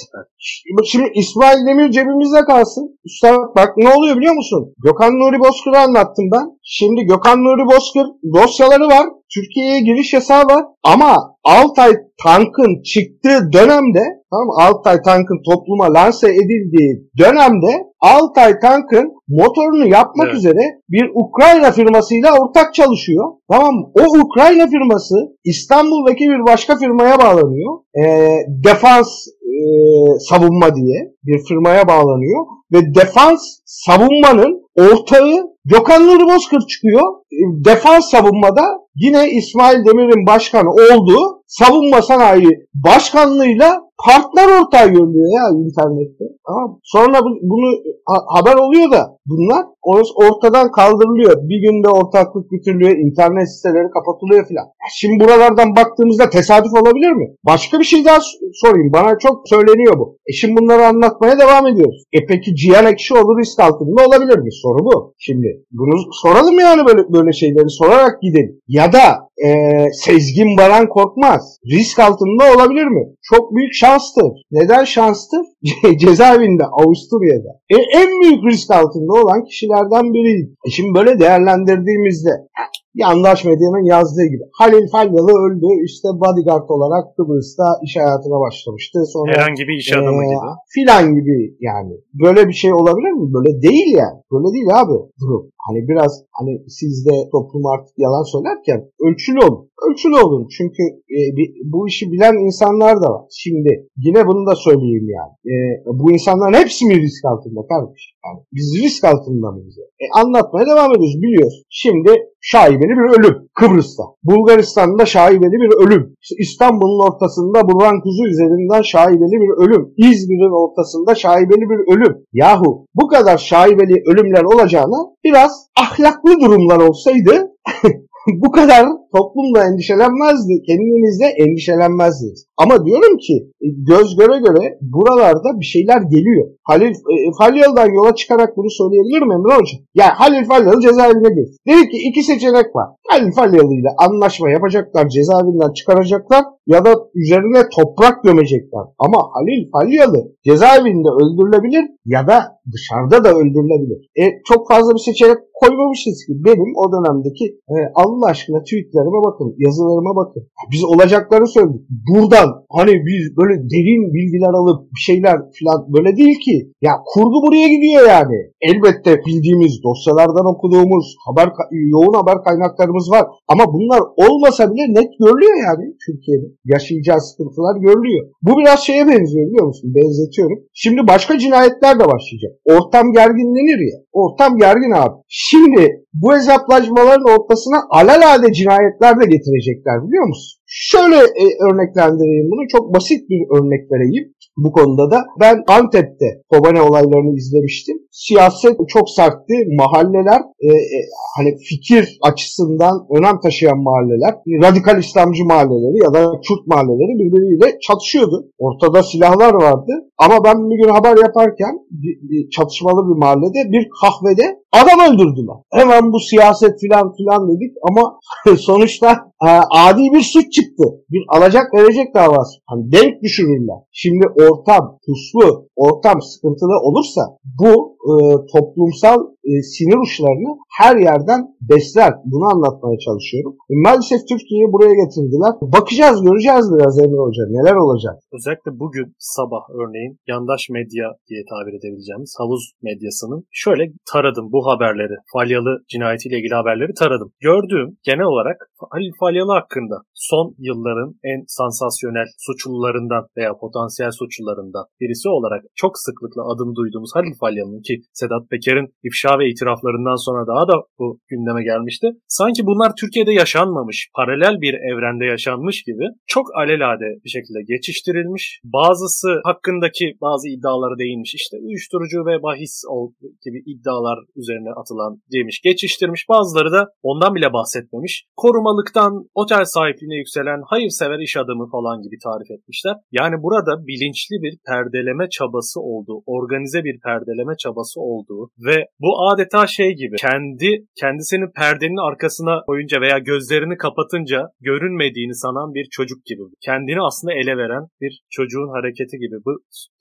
Şimdi İsmail Demir cebimizde kalsın. Üstad bak ne oluyor biliyor musun? Gökhan Nuri Bozkır'ı anlattım ben. Şimdi Gökhan Nuri Bozkır dosyaları var. Türkiye'ye giriş yasağı var. Ama Altay tankın çıktığı dönemde tamam Altay tankın topluma lanse edildiği dönemde Altay tankın motorunu yapmak evet. üzere bir Ukrayna firmasıyla ortak çalışıyor. Tamam? O Ukrayna firması İstanbul'daki bir başka firmaya bağlanıyor. E, defans e, savunma diye bir firmaya bağlanıyor ve defans savunmanın ortağı Gökhan Nuri Bozkır çıkıyor. E, defans savunmada yine İsmail Demir'in başkanı olduğu savunma sanayi başkanlığıyla partner ortağı görülüyor ya internette. Tamam. Sonra bunu haber oluyor da bunlar ortadan kaldırılıyor. Bir günde ortaklık bitiriliyor, internet siteleri kapatılıyor filan. Şimdi buralardan baktığımızda tesadüf olabilir mi? Başka bir şey daha sorayım. Bana çok söyleniyor bu. E şimdi bunları anlatmaya devam ediyoruz. E peki Cihan Ekşioğlu risk altında olabilir mi? Soru bu. Şimdi bunu soralım yani böyle böyle şeyleri sorarak gidelim. Ya da e, Sezgin Baran Korkmaz risk altında olabilir mi? Çok büyük şanstır. Neden şanstır? Cezaevinde Avusturya'da. E, en büyük risk altında olan kişilerden biriydi. E şimdi böyle değerlendirdiğimizde Yandaş medyanın yazdığı gibi. Halil Falyalı öldü. İşte bodyguard olarak Kıbrıs'ta iş hayatına başlamıştı. Sonra Herhangi bir iş adamı e, gibi. Filan gibi yani. Böyle bir şey olabilir mi? Böyle değil yani. Böyle değil abi durum. Hani biraz hani siz de toplum artık yalan söylerken ölçülü olun. Ölçülü olun. Çünkü e, bir, bu işi bilen insanlar da var. Şimdi yine bunu da söyleyeyim yani. E, bu insanların hepsi mi risk altında kardeşim? Yani biz risk altında mıyız? E, anlatmaya devam ediyoruz. Biliyoruz. Şimdi şaibeli bir ölüm Kıbrıs'ta. Bulgaristan'da şaibeli bir ölüm. İstanbul'un ortasında Burhan Kuzu üzerinden şaibeli bir ölüm. İzmir'in ortasında şaibeli bir ölüm. Yahu bu kadar şaibeli ölümler olacağına biraz ahlaklı durumlar olsaydı bu kadar toplum da endişelenmezdi. Kendinizde endişelenmezdiniz. Ama diyorum ki e, göz göre göre buralarda bir şeyler geliyor. Halil e, Falyalı'dan yola çıkarak bunu söyleyebilir mi Emre Hocam? Yani Halil Falyalı cezaevine girdi. Dedi ki iki seçenek var. Halil Falyalı ile anlaşma yapacaklar, cezaevinden çıkaracaklar ya da üzerine toprak gömecekler. Ama Halil Falyalı cezaevinde öldürülebilir ya da dışarıda da öldürülebilir. E, çok fazla bir seçenek koymamışız ki. Benim o dönemdeki e, Allah aşkına tweetlerime bakın, yazılarıma bakın. Biz olacakları söyledik. Buradan hani biz böyle derin bilgiler alıp bir şeyler falan böyle değil ki. Ya kurgu buraya gidiyor yani. Elbette bildiğimiz dosyalardan okuduğumuz haber yoğun haber kaynaklarımız var. Ama bunlar olmasa bile net görülüyor yani Türkiye'de. Yaşayacağı sıkıntılar görülüyor. Bu biraz şeye benziyor biliyor musun? Benzetiyorum. Şimdi başka cinayetler de başlayacak. Ortam gerginlenir ya. Ortam gergin abi. Şimdi bu hesaplaşmaların ortasına alalade cinayetler de getirecekler biliyor musun? Şöyle e, örneklendireyim bunu. Çok basit bir örnek vereyim bu konuda da. Ben Antep'te Kobane olaylarını izlemiştim. Siyaset çok sertti. Mahalleler e, e, hani fikir açısından önem taşıyan mahalleler, radikal İslamcı mahalleleri ya da Kürt mahalleleri birbiriyle çatışıyordu. Ortada silahlar vardı. Ama ben bir gün haber yaparken bir, bir çatışmalı bir mahallede bir kahvede Adam öldürdüler. Hemen bu siyaset filan filan dedik ama sonuçta e, adi bir suç çıktı. Bir alacak verecek davası. Hani denk düşürürler. Şimdi ortam puslu, ortam sıkıntılı olursa bu e, toplumsal e, sinir uçlarını her yerden besler. Bunu anlatmaya çalışıyorum. E, maalesef Türkiye'yi buraya getirdiler. Bakacağız, göreceğiz biraz Emre Hoca. Neler olacak? Özellikle bugün sabah örneğin yandaş medya diye tabir edebileceğimiz havuz medyasının şöyle taradım bu haberleri. Falyalı cinayetiyle ilgili haberleri taradım. Gördüğüm genel olarak Halil Falyalı hakkında son yılların en sansasyonel suçlularından veya potansiyel suçlularından birisi olarak çok sıklıkla adını duyduğumuz Halil Falyalı'nın ki Sedat Peker'in ifşa ve itiraflarından sonra daha da bu gündeme gelmişti. Sanki bunlar Türkiye'de yaşanmamış, paralel bir evrende yaşanmış gibi çok alelade bir şekilde geçiştirilmiş. Bazısı hakkındaki bazı iddiaları değinmiş. İşte uyuşturucu ve bahis gibi iddialar üzerine atılan demiş, geçiştirmiş. Bazıları da ondan bile bahsetmemiş. Korumalıktan otel sahipliğine yükselen hayırsever iş adamı falan gibi tarif etmişler. Yani burada bilinçli bir perdeleme çabası olduğu, organize bir perdeleme çabası olduğu ve bu adeta şey gibi kendi kendisini perdenin arkasına koyunca veya gözlerini kapatınca görünmediğini sanan bir çocuk gibi. Kendini aslında ele veren bir çocuğun hareketi gibi. Bu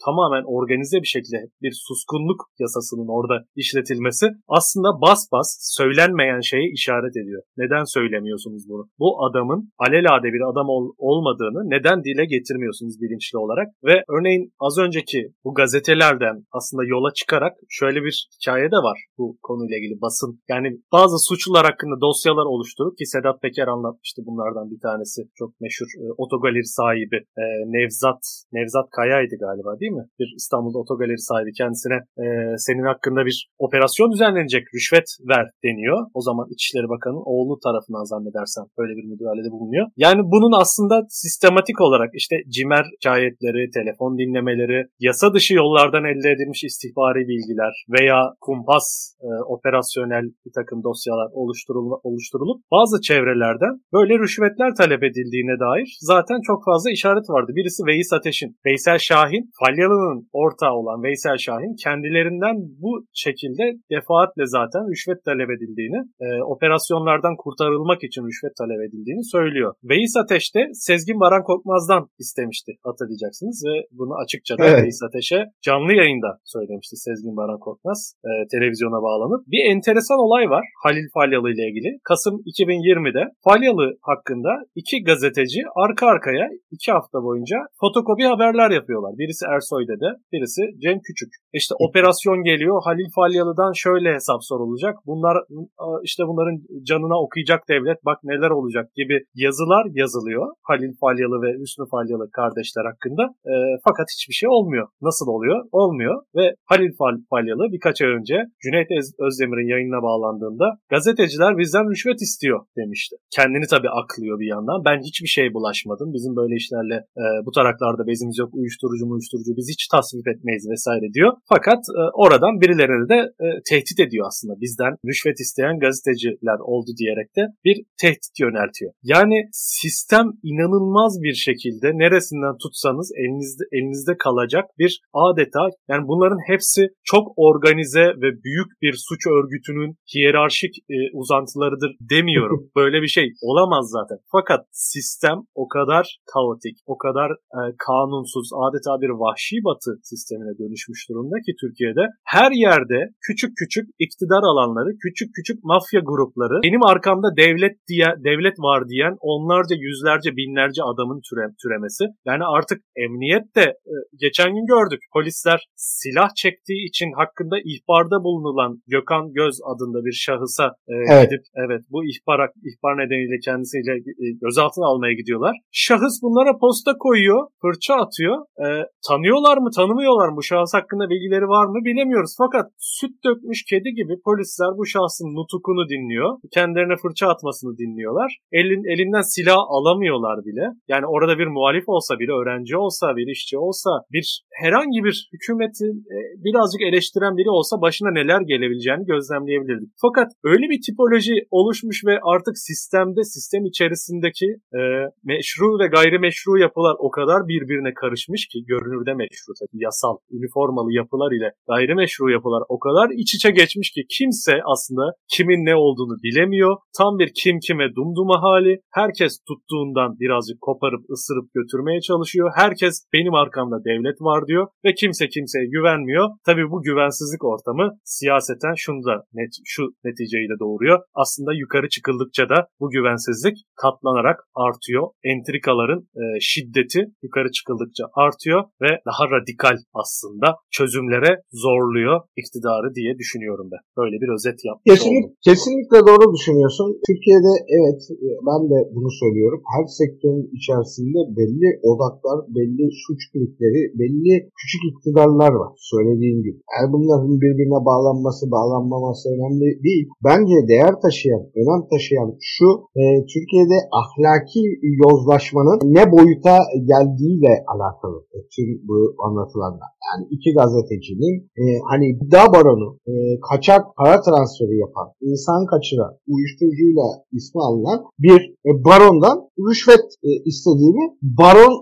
tamamen organize bir şekilde bir suskunluk yasasının orada işletilmesi aslında bas bas söylenmeyen şeye işaret ediyor. Neden söylemiyorsunuz bunu? Bu adamın alelade bir adam ol, olmadığını neden dile getirmiyorsunuz bilinçli olarak? Ve örneğin az önceki bu gazetelerden aslında yola çıkarak şöyle bir hikaye de var bu konuyla ilgili basın. Yani bazı suçlular hakkında dosyalar oluşturup ki Sedat Peker anlatmıştı bunlardan bir tanesi. Çok meşhur e, otogaleri sahibi e, Nevzat Nevzat Kaya'ydı galiba değil mi? Bir İstanbul'da otogaleri sahibi kendisine e, senin hakkında bir operasyon düzenlenecek rüşvet ver deniyor. O zaman İçişleri Bakanı oğlu tarafından zannedersem böyle bir müdahalede bulunuyor. Yani bunun aslında sistematik olarak işte cimer hikayetleri, telefon dinlemeleri, yasa dışı yollardan elde edilmiş istihbari bilgiler veya kumpas e, operasyonel bir takım dosyalar oluşturul oluşturulup bazı çevrelerden böyle rüşvetler talep edildiğine dair zaten çok fazla işaret vardı. Birisi Veys Ateş'in, Veysel Şahin, Falyalı'nın ortağı olan Veysel Şahin kendilerinden bu şekilde defaatle zaten rüşvet talep edildiğini, e, operasyonlardan kurtarılmak için rüşvet talep edildiğini söylüyor. Veys Ateş de Sezgin Baran Korkmaz'dan istemişti hatırlayacaksınız ve bunu açıkça da evet. Veys Ateş'e canlı yayında söylemişti Sezgin Baran Korkmaz e, televizyona bağlanıp. Bir enteresan olay var Halil Falyalı ile ilgili. Kasım 2020'de Falyalı hakkında iki gazeteci arka arkaya iki hafta boyunca fotokopi haberler yapıyorlar. Birisi Ersoy Dede, birisi Cem Küçük. İşte operasyon geliyor. Halil Falyalı'dan şöyle hesap sorulacak. Bunlar işte bunların canına okuyacak devlet bak neler olacak gibi yazılar yazılıyor. Halil Falyalı ve Hüsnü Falyalı kardeşler hakkında. E, fakat hiçbir şey olmuyor. Nasıl oluyor? Olmuyor ve Halil Falyalı birkaç ay önce Cüneyt Özdemir'in yayınına bağlandığında gazeteciler bizden rüşvet istiyor demişti. Kendini tabii aklıyor bir yandan. Ben hiçbir şeye bulaşmadım. Bizim böyle işlerle e, bu taraklarda bezimiz yok. Uyuşturucu uyuşturucu biz hiç tasvip etmeyiz vesaire diyor. Fakat e, oradan birilerini de e, tehdit ediyor aslında. Bizden rüşvet isteyen gazeteciler oldu diyerek de bir tehdit yöneltiyor. Yani sistem inanılmaz bir şekilde neresinden tutsanız elinizde elinizde kalacak bir adeta yani bunların hepsi çok organize ve büyük bir suç örgütünün hiyerarşik e, uzantılarıdır demiyorum. Böyle bir şey olamaz zaten. Fakat sistem o kadar kaotik, o kadar e, kanunsuz, adeta bir vahşi batı sistemine dönüşmüş durumda ki Türkiye'de her yerde küçük küçük iktidar alanları, küçük küçük mafya grupları, benim arkamda devlet diye devlet var diyen onlarca, yüzlerce, binlerce adamın türe, türemesi. Yani artık emniyet de e, geçen gün gördük. Polisler silah çektiği için hakkında ihbarda bulunulan Gökhan Göz adında bir şahısa e, evet. gidip evet bu ihbar ihbar nedeniyle kendisiyle e, gözaltına almaya gidiyorlar. Şahıs bunlara posta koyuyor, fırça atıyor. E, tanıyorlar mı, tanımıyorlar mı? Bu şahıs hakkında bilgileri var mı bilemiyoruz. Fakat süt dökmüş kedi gibi polisler bu şahsın nutukunu dinliyor. Kendilerine fırça atmasını dinliyorlar. Elin, elinden silah alamıyorlar bile. Yani orada bir muhalif olsa, bir öğrenci olsa, bir işçi olsa, bir herhangi bir hükümeti e, birazcık eleştiren biri olsa başına neler gelebileceğini gözlemleyebilirdik. Fakat öyle bir tipoloji oluşmuş ve artık sistemde, sistem içerisindeki e, meşru ve gayrimeşru yapılar o kadar birbirine karışmış ki görünürde meşru tabii yasal, üniformalı yapılar ile gayrimeşru yapılar o kadar iç içe geçmiş ki kimse aslında kimin ne olduğunu bilemiyor. Tam bir kim kime dumduma hali. Herkes tuttuğundan birazcık koparıp ısırıp götürmeye çalışıyor. Herkes benim arkamda devlet var diyor ve kimse kimseye güvenmiyor. Tabii bu güvensizlik ortamı siyaseten şunu da net, şu neticeyi de doğuruyor. Aslında yukarı çıkıldıkça da bu güvensizlik katlanarak artıyor. Entrikaların e, şiddeti yukarı çıkıldıkça artıyor ve daha radikal aslında çözümlere zorluyor iktidarı diye düşünüyorum ben. Böyle bir özet yapmış Kesinlikle, oldum. kesinlikle doğru düşünüyorsun. Türkiye'de evet ben de bunu söylüyorum. Her sektörün içerisinde belli odaklar, belli suç klikleri, belli küçük iktidarlar var. Söylediğim gibi. Yani bunların birbirine bağlanması, bağlanmaması önemli değil. Bence değer taşıyan, önem taşıyan şu e, Türkiye'de ahlaki yozlaşmanın ne boyuta geldiğiyle alakalı. E, tüm bu anlatılanlar. Yani iki gazetecinin e, hani gıda baronu, e, kaçak para transferi yapan, insan kaçıran, uyuşturucuyla ismi alınan bir e, barondan rüşvet e, istediğini baron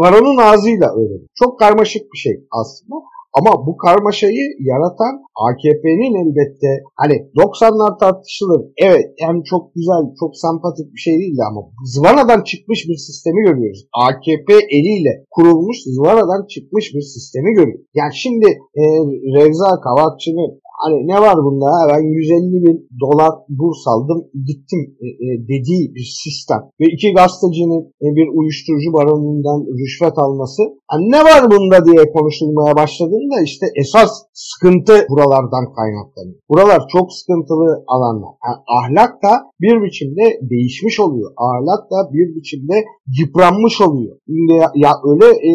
baronun ağzıyla öğrendim. Çok karmaşık bir şey aslında. Ama bu karmaşayı yaratan AKP'nin elbette hani 90'lar tartışılır. Evet hem çok güzel, çok sempatik bir şey değildi ama zıvanadan çıkmış bir sistemi görüyoruz. AKP eliyle kurulmuş zıvanadan çıkmış bir sistemi görüyoruz. Yani şimdi e, Revza Kavakçı'nın Hani ne var bunda ya ben 150 bin dolar burs aldım gittim e, e, dediği bir sistem. Ve iki gazetecinin e, bir uyuşturucu baronundan rüşvet alması. Hani ne var bunda diye konuşulmaya başladığında işte esas sıkıntı buralardan kaynaklanıyor. Buralar çok sıkıntılı alanlar. Yani ahlak da bir biçimde değişmiş oluyor. Ahlak da bir biçimde yıpranmış oluyor. Ya, ya öyle e,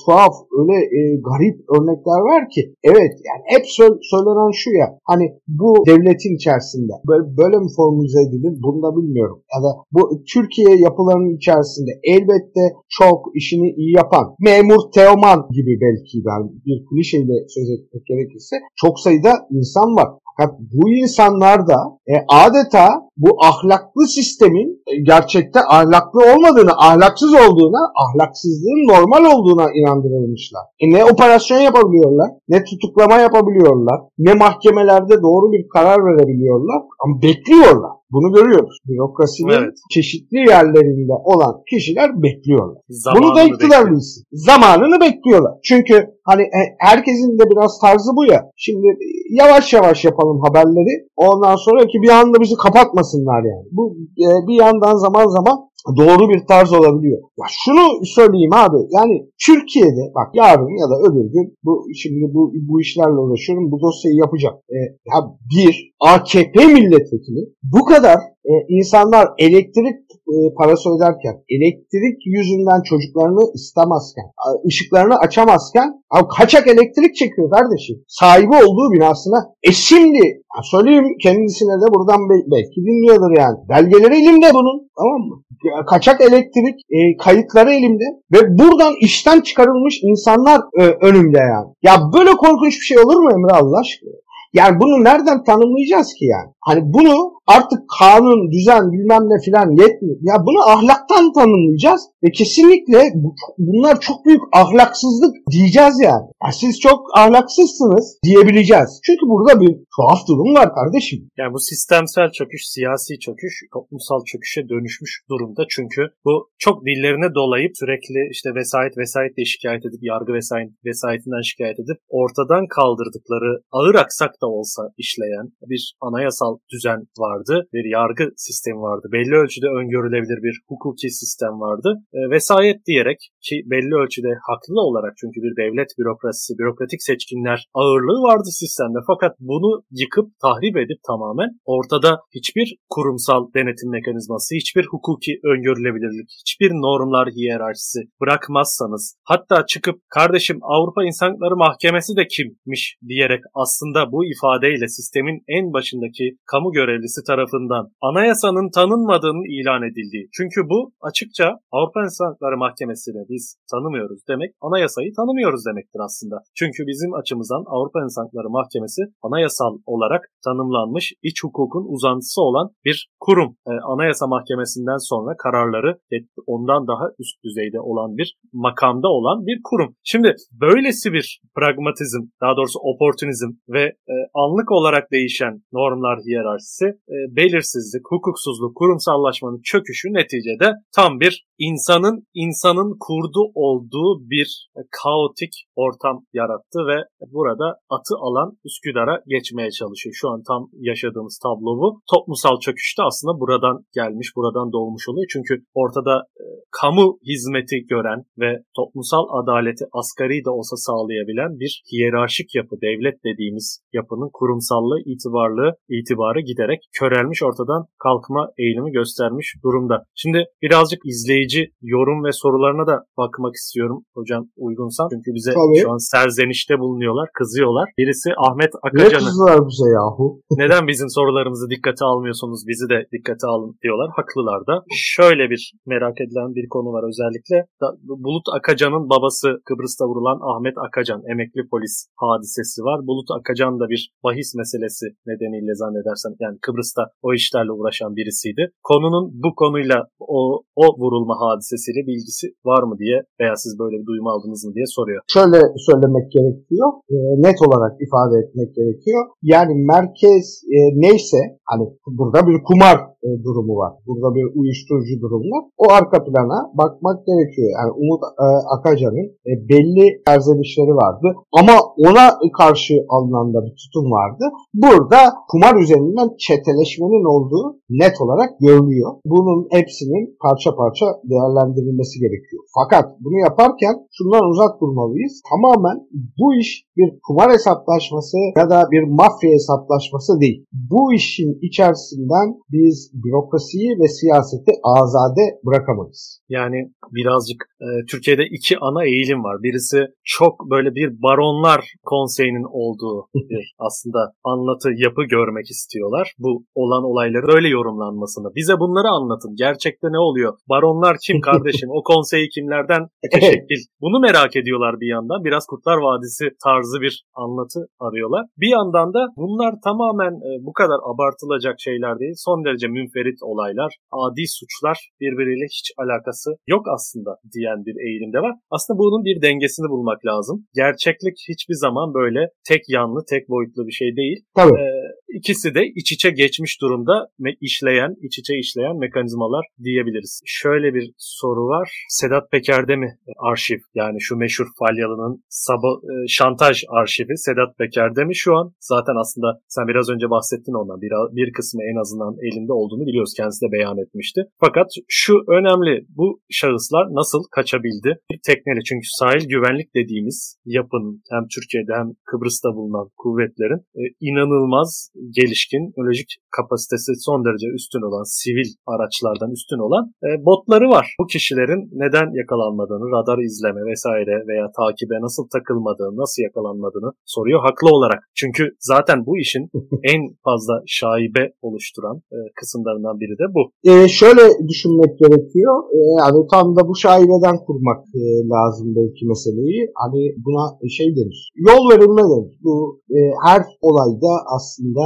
tuhaf, öyle e, garip örnekler var ki evet yani hep söylenen olan şu ya hani bu devletin içerisinde böyle, mi formüle edilir bunu da bilmiyorum. Ya da bu Türkiye yapılarının içerisinde elbette çok işini iyi yapan memur Teoman gibi belki ben bir klişeyle söz etmek gerekirse çok sayıda insan var. Fakat bu insanlar da e, adeta bu ahlaklı sistemin e, gerçekte ahlaklı olmadığını, ahlaksız olduğuna, ahlaksızlığın normal olduğuna inandırılmışlar. E, ne operasyon yapabiliyorlar, ne tutuklama yapabiliyorlar, ne mahkemelerde doğru bir karar verebiliyorlar ama bekliyorlar. Bunu görüyoruz. Bürokrasinin evet. çeşitli yerlerinde olan kişiler bekliyorlar. Zamanını Bunu da iktidar bilsin. Zamanını bekliyorlar. Çünkü hani e, herkesin de biraz tarzı bu ya. Şimdi yavaş yavaş yapalım haberleri. Ondan sonra ki bir anda bizi kapatmasınlar yani. Bu e, bir yandan zaman zaman doğru bir tarz olabiliyor. Ya şunu söyleyeyim abi. Yani Türkiye'de bak yarın ya da öbür gün bu şimdi bu bu işlerle uğraşıyorum. Bu dosyayı yapacağım. E, ya bir AKP milletvekili bu kadar e, insanlar elektrik e, parası öderken, elektrik yüzünden çocuklarını istemezken, ışıklarını açamazken abi kaçak elektrik çekiyor kardeşim. Sahibi olduğu binasına. E şimdi söyleyeyim kendisine de buradan belki dinliyordur yani. Belgeleri elimde bunun. Tamam mı? Kaçak elektrik e, kayıtları elimde ve buradan işten çıkarılmış insanlar e, önümde yani. Ya böyle korkunç bir şey olur mu Emre Allah aşkına? Yani bunu nereden tanımlayacağız ki yani? Hani bunu artık kanun, düzen bilmem ne filan yetmiyor. Ya bunu ahlaktan tanımlayacağız ve kesinlikle bunlar çok büyük ahlaksızlık diyeceğiz yani. Ya siz çok ahlaksızsınız diyebileceğiz. Çünkü burada bir tuhaf durum var kardeşim. Yani bu sistemsel çöküş, siyasi çöküş, toplumsal çöküşe dönüşmüş durumda. Çünkü bu çok dillerine dolayıp sürekli işte vesayet vesayetle şikayet edip yargı vesayet, vesayetinden şikayet edip ortadan kaldırdıkları ağır aksak da olsa işleyen bir anayasal düzen vardı. Bir yargı sistemi vardı. Belli ölçüde öngörülebilir bir hukuki sistem vardı. E, vesayet diyerek ki belli ölçüde haklı olarak çünkü bir devlet bürokrasisi, bürokratik seçkinler ağırlığı vardı sistemde. Fakat bunu yıkıp tahrip edip tamamen ortada hiçbir kurumsal denetim mekanizması, hiçbir hukuki öngörülebilirlik, hiçbir normlar hiyerarşisi bırakmazsanız hatta çıkıp kardeşim Avrupa İnsan Hakları Mahkemesi de kimmiş diyerek aslında bu ifadeyle sistemin en başındaki kamu görevlisi Mahkemesi tarafından anayasanın tanınmadığının ilan edildiği. Çünkü bu açıkça Avrupa İnsan Hakları Mahkemesi'ni biz tanımıyoruz demek anayasayı tanımıyoruz demektir aslında. Çünkü bizim açımızdan Avrupa İnsan Hakları Mahkemesi anayasal olarak tanımlanmış iç hukukun uzantısı olan bir kurum. E, Anayasa Mahkemesi'nden sonra kararları ondan daha üst düzeyde olan bir makamda olan bir kurum. Şimdi böylesi bir pragmatizm, daha doğrusu oportunizm ve e, anlık olarak değişen normlar hiyerarşisi, belirsizlik, hukuksuzluk, kurumsallaşmanın çöküşü neticede tam bir insanın insanın kurdu olduğu bir kaotik ortam yarattı ve burada atı alan Üsküdar'a geçmeye çalışıyor. Şu an tam yaşadığımız tablo bu. Toplumsal çöküş de aslında buradan gelmiş, buradan doğmuş oluyor. Çünkü ortada e, kamu hizmeti gören ve toplumsal adaleti asgari de olsa sağlayabilen bir hiyerarşik yapı, devlet dediğimiz yapının kurumsallığı, itibarlığı, itibarı giderek körelmiş ortadan kalkma eğilimi göstermiş durumda. Şimdi birazcık izleyici yorum ve sorularına da bakmak istiyorum hocam uygunsan. Çünkü bize Tabii. şu an serzenişte bulunuyorlar, kızıyorlar. Birisi Ahmet Akacan'ı. Ne kızıyorlar bize yahu? Neden bizim sorularımızı dikkate almıyorsunuz, bizi de dikkate alın diyorlar. Haklılar da. Şöyle bir merak edilen bir konu var özellikle. Bulut Akacan'ın babası Kıbrıs'ta vurulan Ahmet Akacan, emekli polis hadisesi var. Bulut Akacan da bir bahis meselesi nedeniyle zannedersem yani Kıbrıs'ta o işlerle uğraşan birisiydi. Konunun bu konuyla o, o vurulma hadisesiyle bilgisi var mı diye veya siz böyle bir duyum aldınız mı diye soruyor. Şöyle söylemek gerekiyor. E, net olarak ifade etmek gerekiyor. Yani merkez e, neyse hani burada bir kumar e, durumu var. Burada bir uyuşturucu durumu var. O arka plana bakmak gerekiyor. Yani Umut e, Akacan'ın e, belli erzenişleri vardı. Ama ona karşı alınan da bir tutum vardı. Burada kumar üzerinden çeteleşmenin olduğu net olarak görülüyor. Bunun hepsinin parça parça değerlendirilmesi gerekiyor. Fakat bunu yaparken şundan uzak durmalıyız. Tamamen bu iş bir kumar hesaplaşması ya da bir mafya hesaplaşması değil. Bu işin içerisinden biz bürokrasiyi ve siyaseti azade bırakamayız. Yani birazcık e, Türkiye'de iki ana eğilim var. Birisi çok böyle bir baronlar konseyinin olduğu bir aslında anlatı yapı görmek istiyorlar. Bu olan olayları böyle yorumlanmasını. Bize bunları anlatın. Gerçekte ne oluyor? Baronlar kim kardeşim? O konseyi kimlerden teşekkil? Bunu merak ediyorlar bir yandan. Biraz Kurtlar Vadisi tarzı bir anlatı arıyorlar. Bir yandan da bunlar tamamen e, bu kadar abartılacak şeyler değil. Son derece münferit olaylar, adi suçlar birbiriyle hiç alakası yok aslında diyen bir eğilimde var. Aslında bunun bir dengesini bulmak lazım. Gerçeklik hiçbir zaman böyle tek yanlı, tek boyutlu bir şey değil. Tabii. Ee, ikisi de iç içe geçmiş durumda işleyen, iç içe işleyen mekanizmalar diyebiliriz. Şöyle bir soru var. Sedat Peker'de mi arşiv? Yani şu meşhur Falyalı'nın sabo, e, şantaj arşivi Sedat Peker'de mi şu an? Zaten aslında sen biraz önce bahsettin ondan. Bir, bir kısmı en azından elinde olduğunu biliyoruz. Kendisi de beyan etmişti. Fakat şu önemli. Bu şahıslar nasıl kaçabildi? Bir tekneyle çünkü sahil güvenlik dediğimiz yapının hem Türkiye'de hem Kıbrıs'ta bulunan kuvvetlerin e, inanılmaz gelişkin, teknolojik kapasitesi son derece üstün olan, sivil araçlardan üstün olan e, botları var. Bu kişilerin neden yakalanmadığını, radar izleme vesaire veya takibe nasıl takılmadığını, nasıl yakalanmadığını soruyor haklı olarak. Çünkü zaten bu işin en fazla şaibe oluşturan e, kısımlarından biri de bu. E, şöyle düşünmek gerekiyor. E, yani tam da bu şaibeden kurmak e, lazım belki meseleyi. Hani buna şey denir. Yol verilme denir. Bu e, her olayda aslında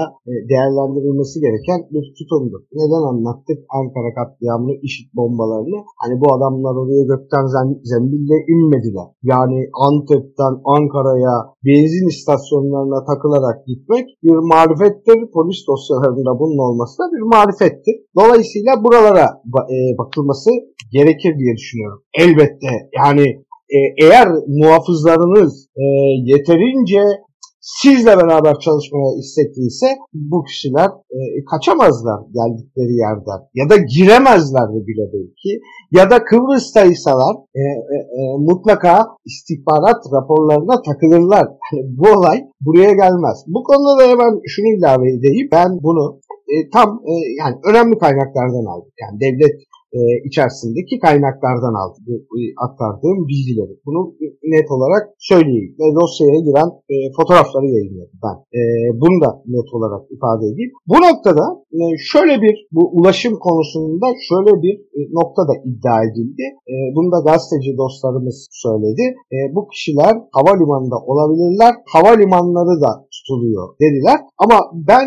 değerlendirilmesi gereken bir tutumdur. Neden anlattık Ankara katliamını, işit bombalarını? Hani bu adamlar oraya gökten zembille inmediler. Yani Antep'ten Ankara'ya benzin istasyonlarına takılarak gitmek bir marifettir. Polis dosyalarında bunun olması da bir marifettir. Dolayısıyla buralara e, bakılması gerekir diye düşünüyorum. Elbette yani e, eğer muhafızlarınız e, yeterince sizle beraber çalışmaya istekliyse bu kişiler e, kaçamazlar geldikleri yerden ya da giremezler bile belki ya da Kıbrıs'taysalar e, e, e, mutlaka istihbarat raporlarına takılırlar. Yani bu olay buraya gelmez. Bu konuda da hemen şunu ilave edeyim. Ben bunu e, tam e, yani önemli kaynaklardan aldım. Yani devlet e, içerisindeki kaynaklardan aldım aktardığım bilgileri. Bunu net olarak söyleyeyim ve dosyaya giren e, fotoğrafları yayınladım ben. E, bunu da net olarak ifade edeyim. Bu noktada e, şöyle bir bu ulaşım konusunda şöyle bir e, nokta da iddia edildi. E, bunu da gazeteci dostlarımız söyledi. E, bu kişiler havalimanında olabilirler. Havalimanları da tutuluyor dediler. Ama ben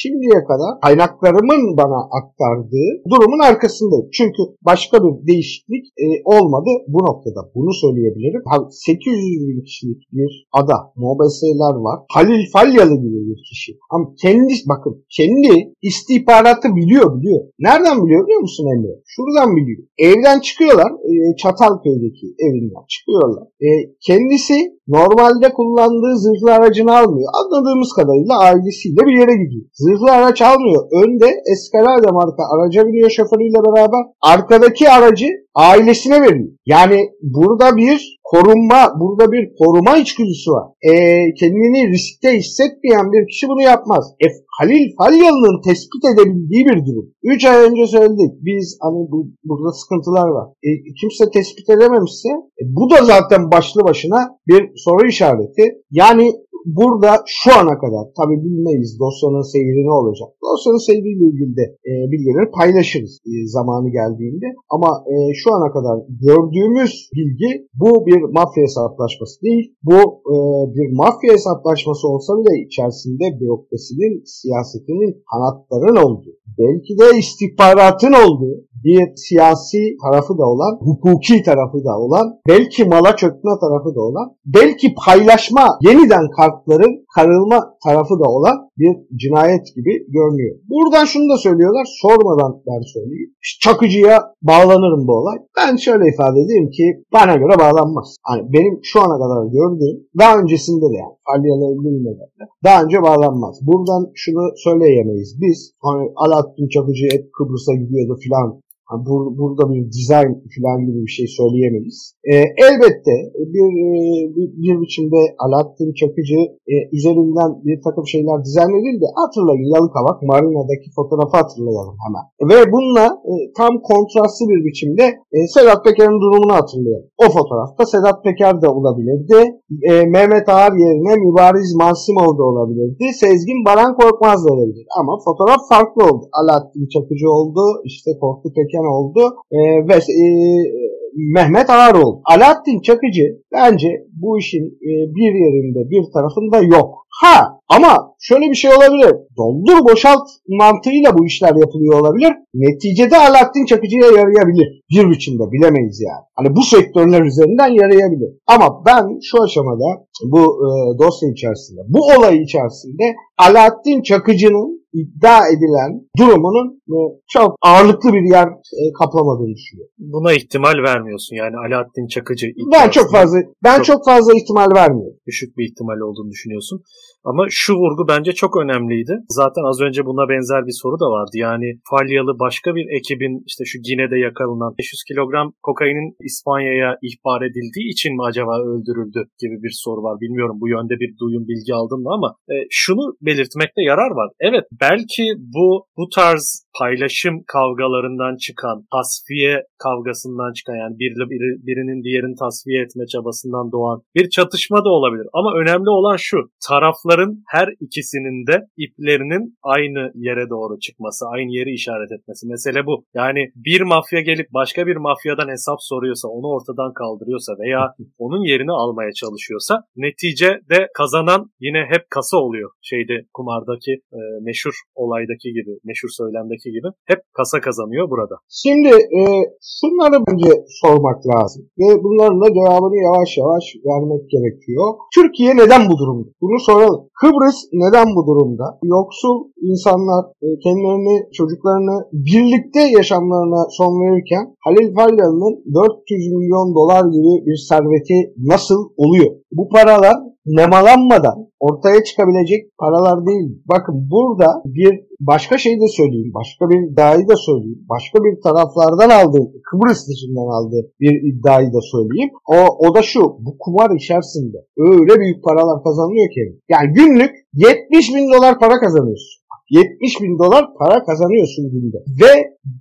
şimdiye kadar kaynaklarımın bana aktardığı durumun arkasındayım. Çünkü başka bir değişiklik e, olmadı bu noktada. Bunu söyleyebilirim. 800 bin kişilik bir ada, MOBS'ler var. Halil Falyalı gibi bir kişi. Ama kendi bakın kendi istihbaratı biliyor biliyor. Nereden biliyor biliyor musun Emre? Şuradan biliyor. Evden çıkıyorlar. E, Çatalköy'deki evinden çıkıyorlar. E, kendisi normalde kullandığı zırhlı aracını almıyor. Anladığımız kadarıyla ailesiyle bir yere gidiyor. Zırhlı araç almıyor. Önde Escalade marka araca biniyor şoförüyle beraber. Arkadaki aracı ailesine veriyor. Yani burada bir korunma, burada bir koruma içgüdüsü var. E, kendini riskte hissetmeyen bir kişi bunu yapmaz. E, Halil Falyalı'nın tespit edebildiği bir durum. 3 ay önce söyledik. Biz hani bu, burada sıkıntılar var. E, kimse tespit edememişse e, bu da zaten başlı başına bir soru işareti. Yani burada şu ana kadar tabi bilmeyiz dosyanın seyri ne olacak. Dosyanın seyriyle ilgili de e, bilgileri paylaşırız e, zamanı geldiğinde. Ama e, şu ana kadar gördüğümüz bilgi bu bir mafya hesaplaşması değil. Bu e, bir mafya hesaplaşması olsa bile içerisinde bürokrasinin, siyasetinin kanatların olduğu, belki de istihbaratın olduğu bir siyasi tarafı da olan, hukuki tarafı da olan, belki mala çökme tarafı da olan, belki paylaşma, yeniden kartların karılma tarafı da olan bir cinayet gibi görünüyor. Buradan şunu da söylüyorlar, sormadan ben söyleyeyim. Çakıcıya bağlanırım bu olay. Ben şöyle ifade edeyim ki bana göre bağlanmaz. Hani benim şu ana kadar gördüğüm, daha öncesinde de yani Falyalı bilmeden daha önce bağlanmaz. Buradan şunu söyleyemeyiz. Biz hani Alaaddin Çakıcı hep Kıbrıs'a gidiyordu filan Bur, burada bir dizayn falan gibi bir şey söyleyemeyiz. E, elbette bir, e, bir, bir biçimde Alaaddin Çakıcı e, üzerinden bir takım şeyler dizayn edildi. Hatırlayın Yalıkavak Marina'daki fotoğrafı hatırlayalım hemen. Ve bununla e, tam kontrastlı bir biçimde e, Sedat Peker'in durumunu hatırlayalım. O fotoğrafta Sedat Peker de olabilirdi. E, Mehmet Ağar yerine Mübariz Mansimov da olabilirdi. Sezgin Baran Korkmaz da olabilir. Ama fotoğraf farklı oldu. Alaaddin Çakıcı oldu. İşte Korkut Peker erken oldu e, ve e, Mehmet Ağaroğlu. Alaaddin Çakıcı bence bu işin e, bir yerinde bir tarafında yok. Ha ama şöyle bir şey olabilir. Doldur boşalt mantığıyla bu işler yapılıyor olabilir. Neticede Alaaddin Çakıcı'ya yarayabilir. Bir biçimde bilemeyiz yani. Hani bu sektörler üzerinden yarayabilir. Ama ben şu aşamada bu e, dosya içerisinde, bu olay içerisinde Alaaddin Çakıcı'nın iddia edilen durumunun e, çok ağırlıklı bir yer e, kaplamadığını düşünüyorum. Buna ihtimal vermiyorsun yani Alaaddin Çakıcı Ben çok fazla ben çok, çok fazla ihtimal vermiyorum. Düşük bir ihtimal olduğunu düşünüyorsun. Ama şu vurgu bence çok önemliydi. Zaten az önce buna benzer bir soru da vardı. Yani Falyalı başka bir ekibin işte şu Gine'de yakalanan 500 kilogram kokainin İspanya'ya ihbar edildiği için mi acaba öldürüldü gibi bir soru var. Bilmiyorum bu yönde bir duyum bilgi aldın mı ama e, şunu belirtmekte yarar var. Evet belki bu bu tarz paylaşım kavgalarından çıkan, tasfiye kavgasından çıkan yani bir, biri, birinin diğerini tasfiye etme çabasından doğan bir çatışma da olabilir. Ama önemli olan şu, tarafların her ikisinin de iplerinin aynı yere doğru çıkması, aynı yeri işaret etmesi. Mesele bu. Yani bir mafya gelip başka bir mafyadan hesap soruyorsa, onu ortadan kaldırıyorsa veya onun yerini almaya çalışıyorsa neticede kazanan yine hep kasa oluyor. Şeyde kumardaki e, meşhur olaydaki gibi, meşhur söylemdeki gibi hep kasa kazanıyor burada. Şimdi e, şunları bence sormak lazım ve bunların da cevabını yavaş yavaş vermek gerekiyor. Türkiye neden bu durumda? Bunu soralım. Kıbrıs neden bu durumda? Yoksul insanlar e, kendilerini, çocuklarını birlikte yaşamlarına son verirken Halil Falyalı'nın 400 milyon dolar gibi bir serveti nasıl oluyor? Bu paralar nemalanmadan ortaya çıkabilecek paralar değil. Bakın burada bir başka şey de söyleyeyim, başka bir iddiayı da söyleyeyim, başka bir taraflardan aldığım, Kıbrıs dışından aldığı bir iddiayı da söyleyeyim. O, o da şu, bu kumar içerisinde öyle büyük paralar kazanıyor ki. Yani günlük 70 bin dolar para kazanıyorsun. 70 bin dolar para kazanıyorsun günde. Ve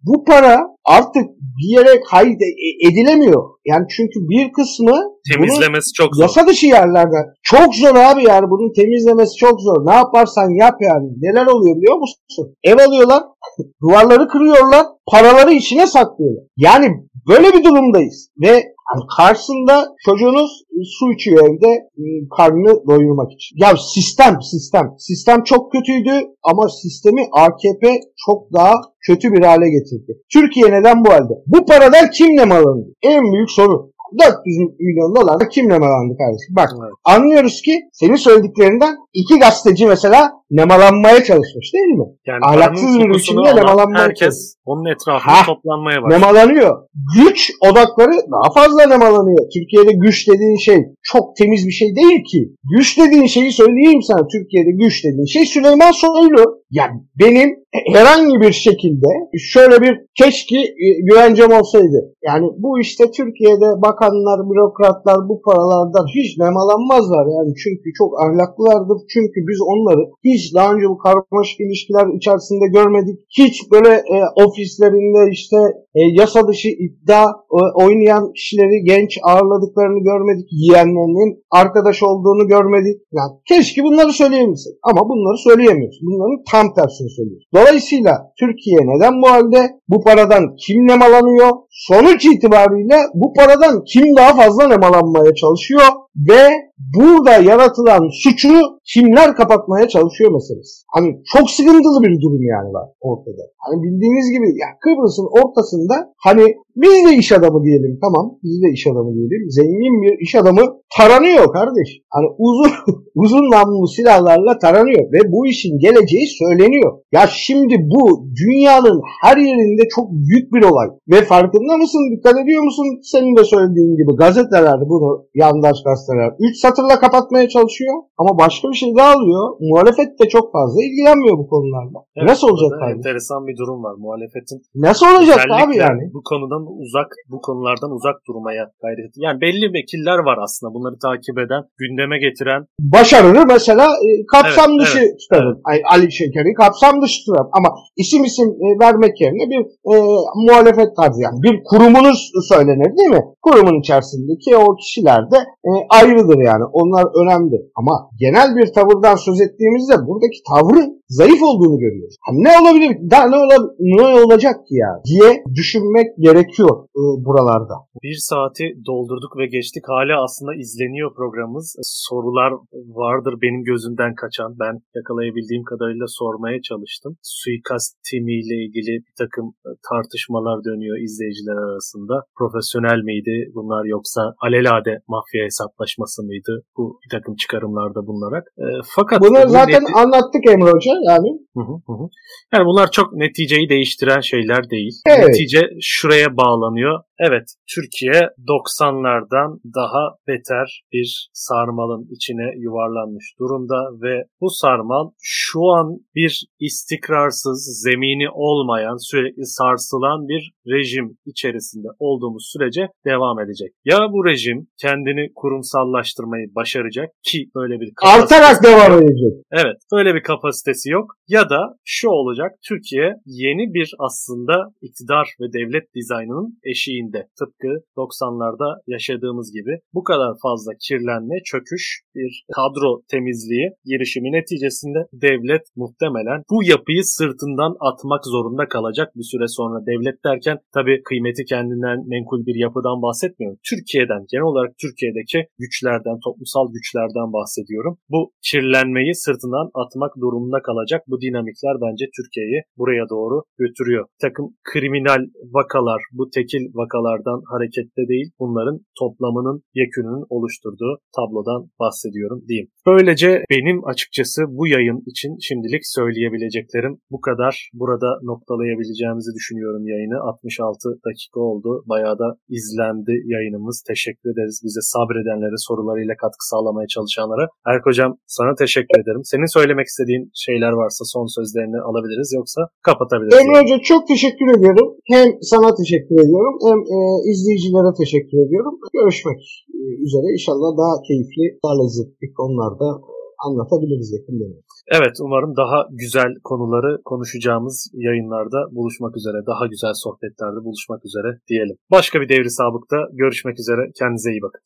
bu para artık bir yere kayıt e, edilemiyor. Yani çünkü bir kısmı temizlemesi çok zor. Yasa dışı yerlerden. Çok zor abi yani bunun temizlemesi çok zor. Ne yaparsan yap yani. Neler oluyor biliyor musun? Ev alıyorlar, duvarları kırıyorlar, paraları içine saklıyorlar. Yani böyle bir durumdayız. Ve yani karşısında çocuğunuz su içiyor evde ıı, karnını doyurmak için. Ya sistem, sistem. Sistem çok kötüydü ama sistemi AKP çok daha kötü bir hale getirdi. Türkiye neden bu halde? Bu paradan kim ne alındı? En büyük soru. 400 milyon dolar da kimle nemalandı kardeşim? Bak evet. anlıyoruz ki senin söylediklerinden iki gazeteci mesela nemalanmaya çalışmış değil mi? Yani Ahlaksız bir biçimde nemalanmaya Herkes çalışmış. onun etrafında ha, toplanmaya başlıyor. Nemalanıyor. Güç odakları daha fazla nemalanıyor. Türkiye'de güç dediğin şey çok temiz bir şey değil ki. Güç dediğin şeyi söyleyeyim sana. Türkiye'de güç dediğin şey Süleyman Soylu. Yani benim herhangi bir şekilde şöyle bir keşke güvencem olsaydı. Yani bu işte Türkiye'de bakanlar, bürokratlar bu paralardan hiç nemalanmazlar. Yani çünkü çok ahlaklılardır. Çünkü biz onları hiç daha önce bu karmaşık ilişkiler içerisinde görmedik. Hiç böyle e, ofislerinde işte e, yasa dışı iddia e, oynayan kişileri genç ağırladıklarını görmedik. Yiyenlerinin arkadaş olduğunu görmedik. Yani keşke bunları söyleyebilsek. Ama bunları söyleyemiyoruz. Bunların tam tersini söylüyoruz. Dolayısıyla Türkiye neden bu halde? Bu paradan kim nemalanıyor? Sonuç itibariyle bu paradan kim daha fazla nemalanmaya çalışıyor? Ve burada yaratılan suçu kimler kapatmaya çalışıyor meselesi. Hani çok sıkıntılı bir durum yani var ortada. Hani bildiğiniz gibi ya Kıbrıs'ın ortasında hani biz de iş adamı diyelim tamam biz de iş adamı diyelim. Zengin bir iş adamı taranıyor kardeş. Hani uzun uzun namlulu silahlarla taranıyor ve bu işin geleceği söyleniyor. Ya şimdi bu dünyanın her yerinde çok büyük bir olay. Ve farkında mısın? Dikkat ediyor musun? Senin de söylediğin gibi gazeteler bunu yandaş gazeteler 3 satırla kapatmaya çalışıyor ama başka bir şey daha alıyor. Muhalefet de çok fazla ilgilenmiyor bu konularla. Evet, Nasıl olacak abi? Enteresan bir durum var muhalefetin. Nasıl olacak abi yani? Bu konudan uzak, bu konulardan uzak durmaya gayret. Yani belli vekiller var aslında bunları takip eden, gündeme getiren. Başarılı mesela e, kapsam evet, dışı evet, tutarım. Evet. Ali Şeker'i kapsam dışı tutarım. Ama isim isim e, vermek yerine bir e, muhalefet tarzı yani bir kurumunuz söylenir değil mi? Kurumun içerisindeki o kişiler de e, ayrıdır yani. Onlar önemli. Ama genel bir tavırdan söz ettiğimizde buradaki tavrı zayıf olduğunu görüyoruz. Yani ne olabilir? Daha ne, ola, ne olacak ki ya diye düşünmek gerekiyor e, buralarda. Bir saati doldurduk ve geçtik. Hala aslında izleniyor programımız. Sorular vardır benim gözümden kaçan. Ben yakalayabildiğim kadarıyla sormaya çalıştım. Suikast timiyle ilgili bir takım e, tartışmalar dönüyor izleyiciler arasında. Profesyonel miydi bunlar yoksa alelade mafya hesaplaşması mıydı? Bu bir takım çıkarımlarda bulunarak. E, fakat bunu zaten neti... anlattık Emre Hoca yani. Hı hı hı. Yani bunlar çok neticeyi değiştiren şeyler değil. Evet. Netice şuraya bağlanıyor. Evet, Türkiye 90'lardan daha beter bir sarmalın içine yuvarlanmış durumda ve bu sarmal şu an bir istikrarsız, zemini olmayan, sürekli sarsılan bir rejim içerisinde olduğumuz sürece devam edecek. Ya bu rejim kendini kurumsallaştırmayı başaracak ki böyle bir artarak devam edecek. Evet, böyle bir kapasitesi yok ya da şu olacak. Türkiye yeni bir aslında iktidar ve devlet dizaynının eşiğinde tıpkı 90'larda yaşadığımız gibi bu kadar fazla kirlenme, çöküş, bir kadro temizliği girişimi neticesinde devlet muhtemelen bu yapıyı sırtından atmak zorunda kalacak bir süre sonra. Devlet derken tabi kıymeti kendinden menkul bir yapıdan bahsetmiyorum. Türkiye'den, genel olarak Türkiye'deki güçlerden, toplumsal güçlerden bahsediyorum. Bu kirlenmeyi sırtından atmak durumunda kalacak bu dinamikler bence Türkiye'yi buraya doğru götürüyor. Bir takım kriminal vakalar, bu tekil vakalar vakalardan hareketle değil bunların toplamının yekününün oluşturduğu tablodan bahsediyorum diyeyim. Böylece benim açıkçası bu yayın için şimdilik söyleyebileceklerim bu kadar. Burada noktalayabileceğimizi düşünüyorum yayını. 66 dakika oldu. Bayağı da izlendi yayınımız. Teşekkür ederiz bize sabredenlere, sorularıyla katkı sağlamaya çalışanlara. Erk Hocam sana teşekkür ederim. Senin söylemek istediğin şeyler şeyler varsa son sözlerini alabiliriz yoksa kapatabiliriz. Emre'ce çok teşekkür ediyorum. Hem sana teşekkür ediyorum hem e, izleyicilere teşekkür ediyorum. Görüşmek e, üzere inşallah daha keyifli, daha lezzetli konularda e, anlatabiliriz yakın. Evet umarım daha güzel konuları konuşacağımız yayınlarda buluşmak üzere, daha güzel sohbetlerde buluşmak üzere diyelim. Başka bir devri sabıkta görüşmek üzere. Kendinize iyi bakın.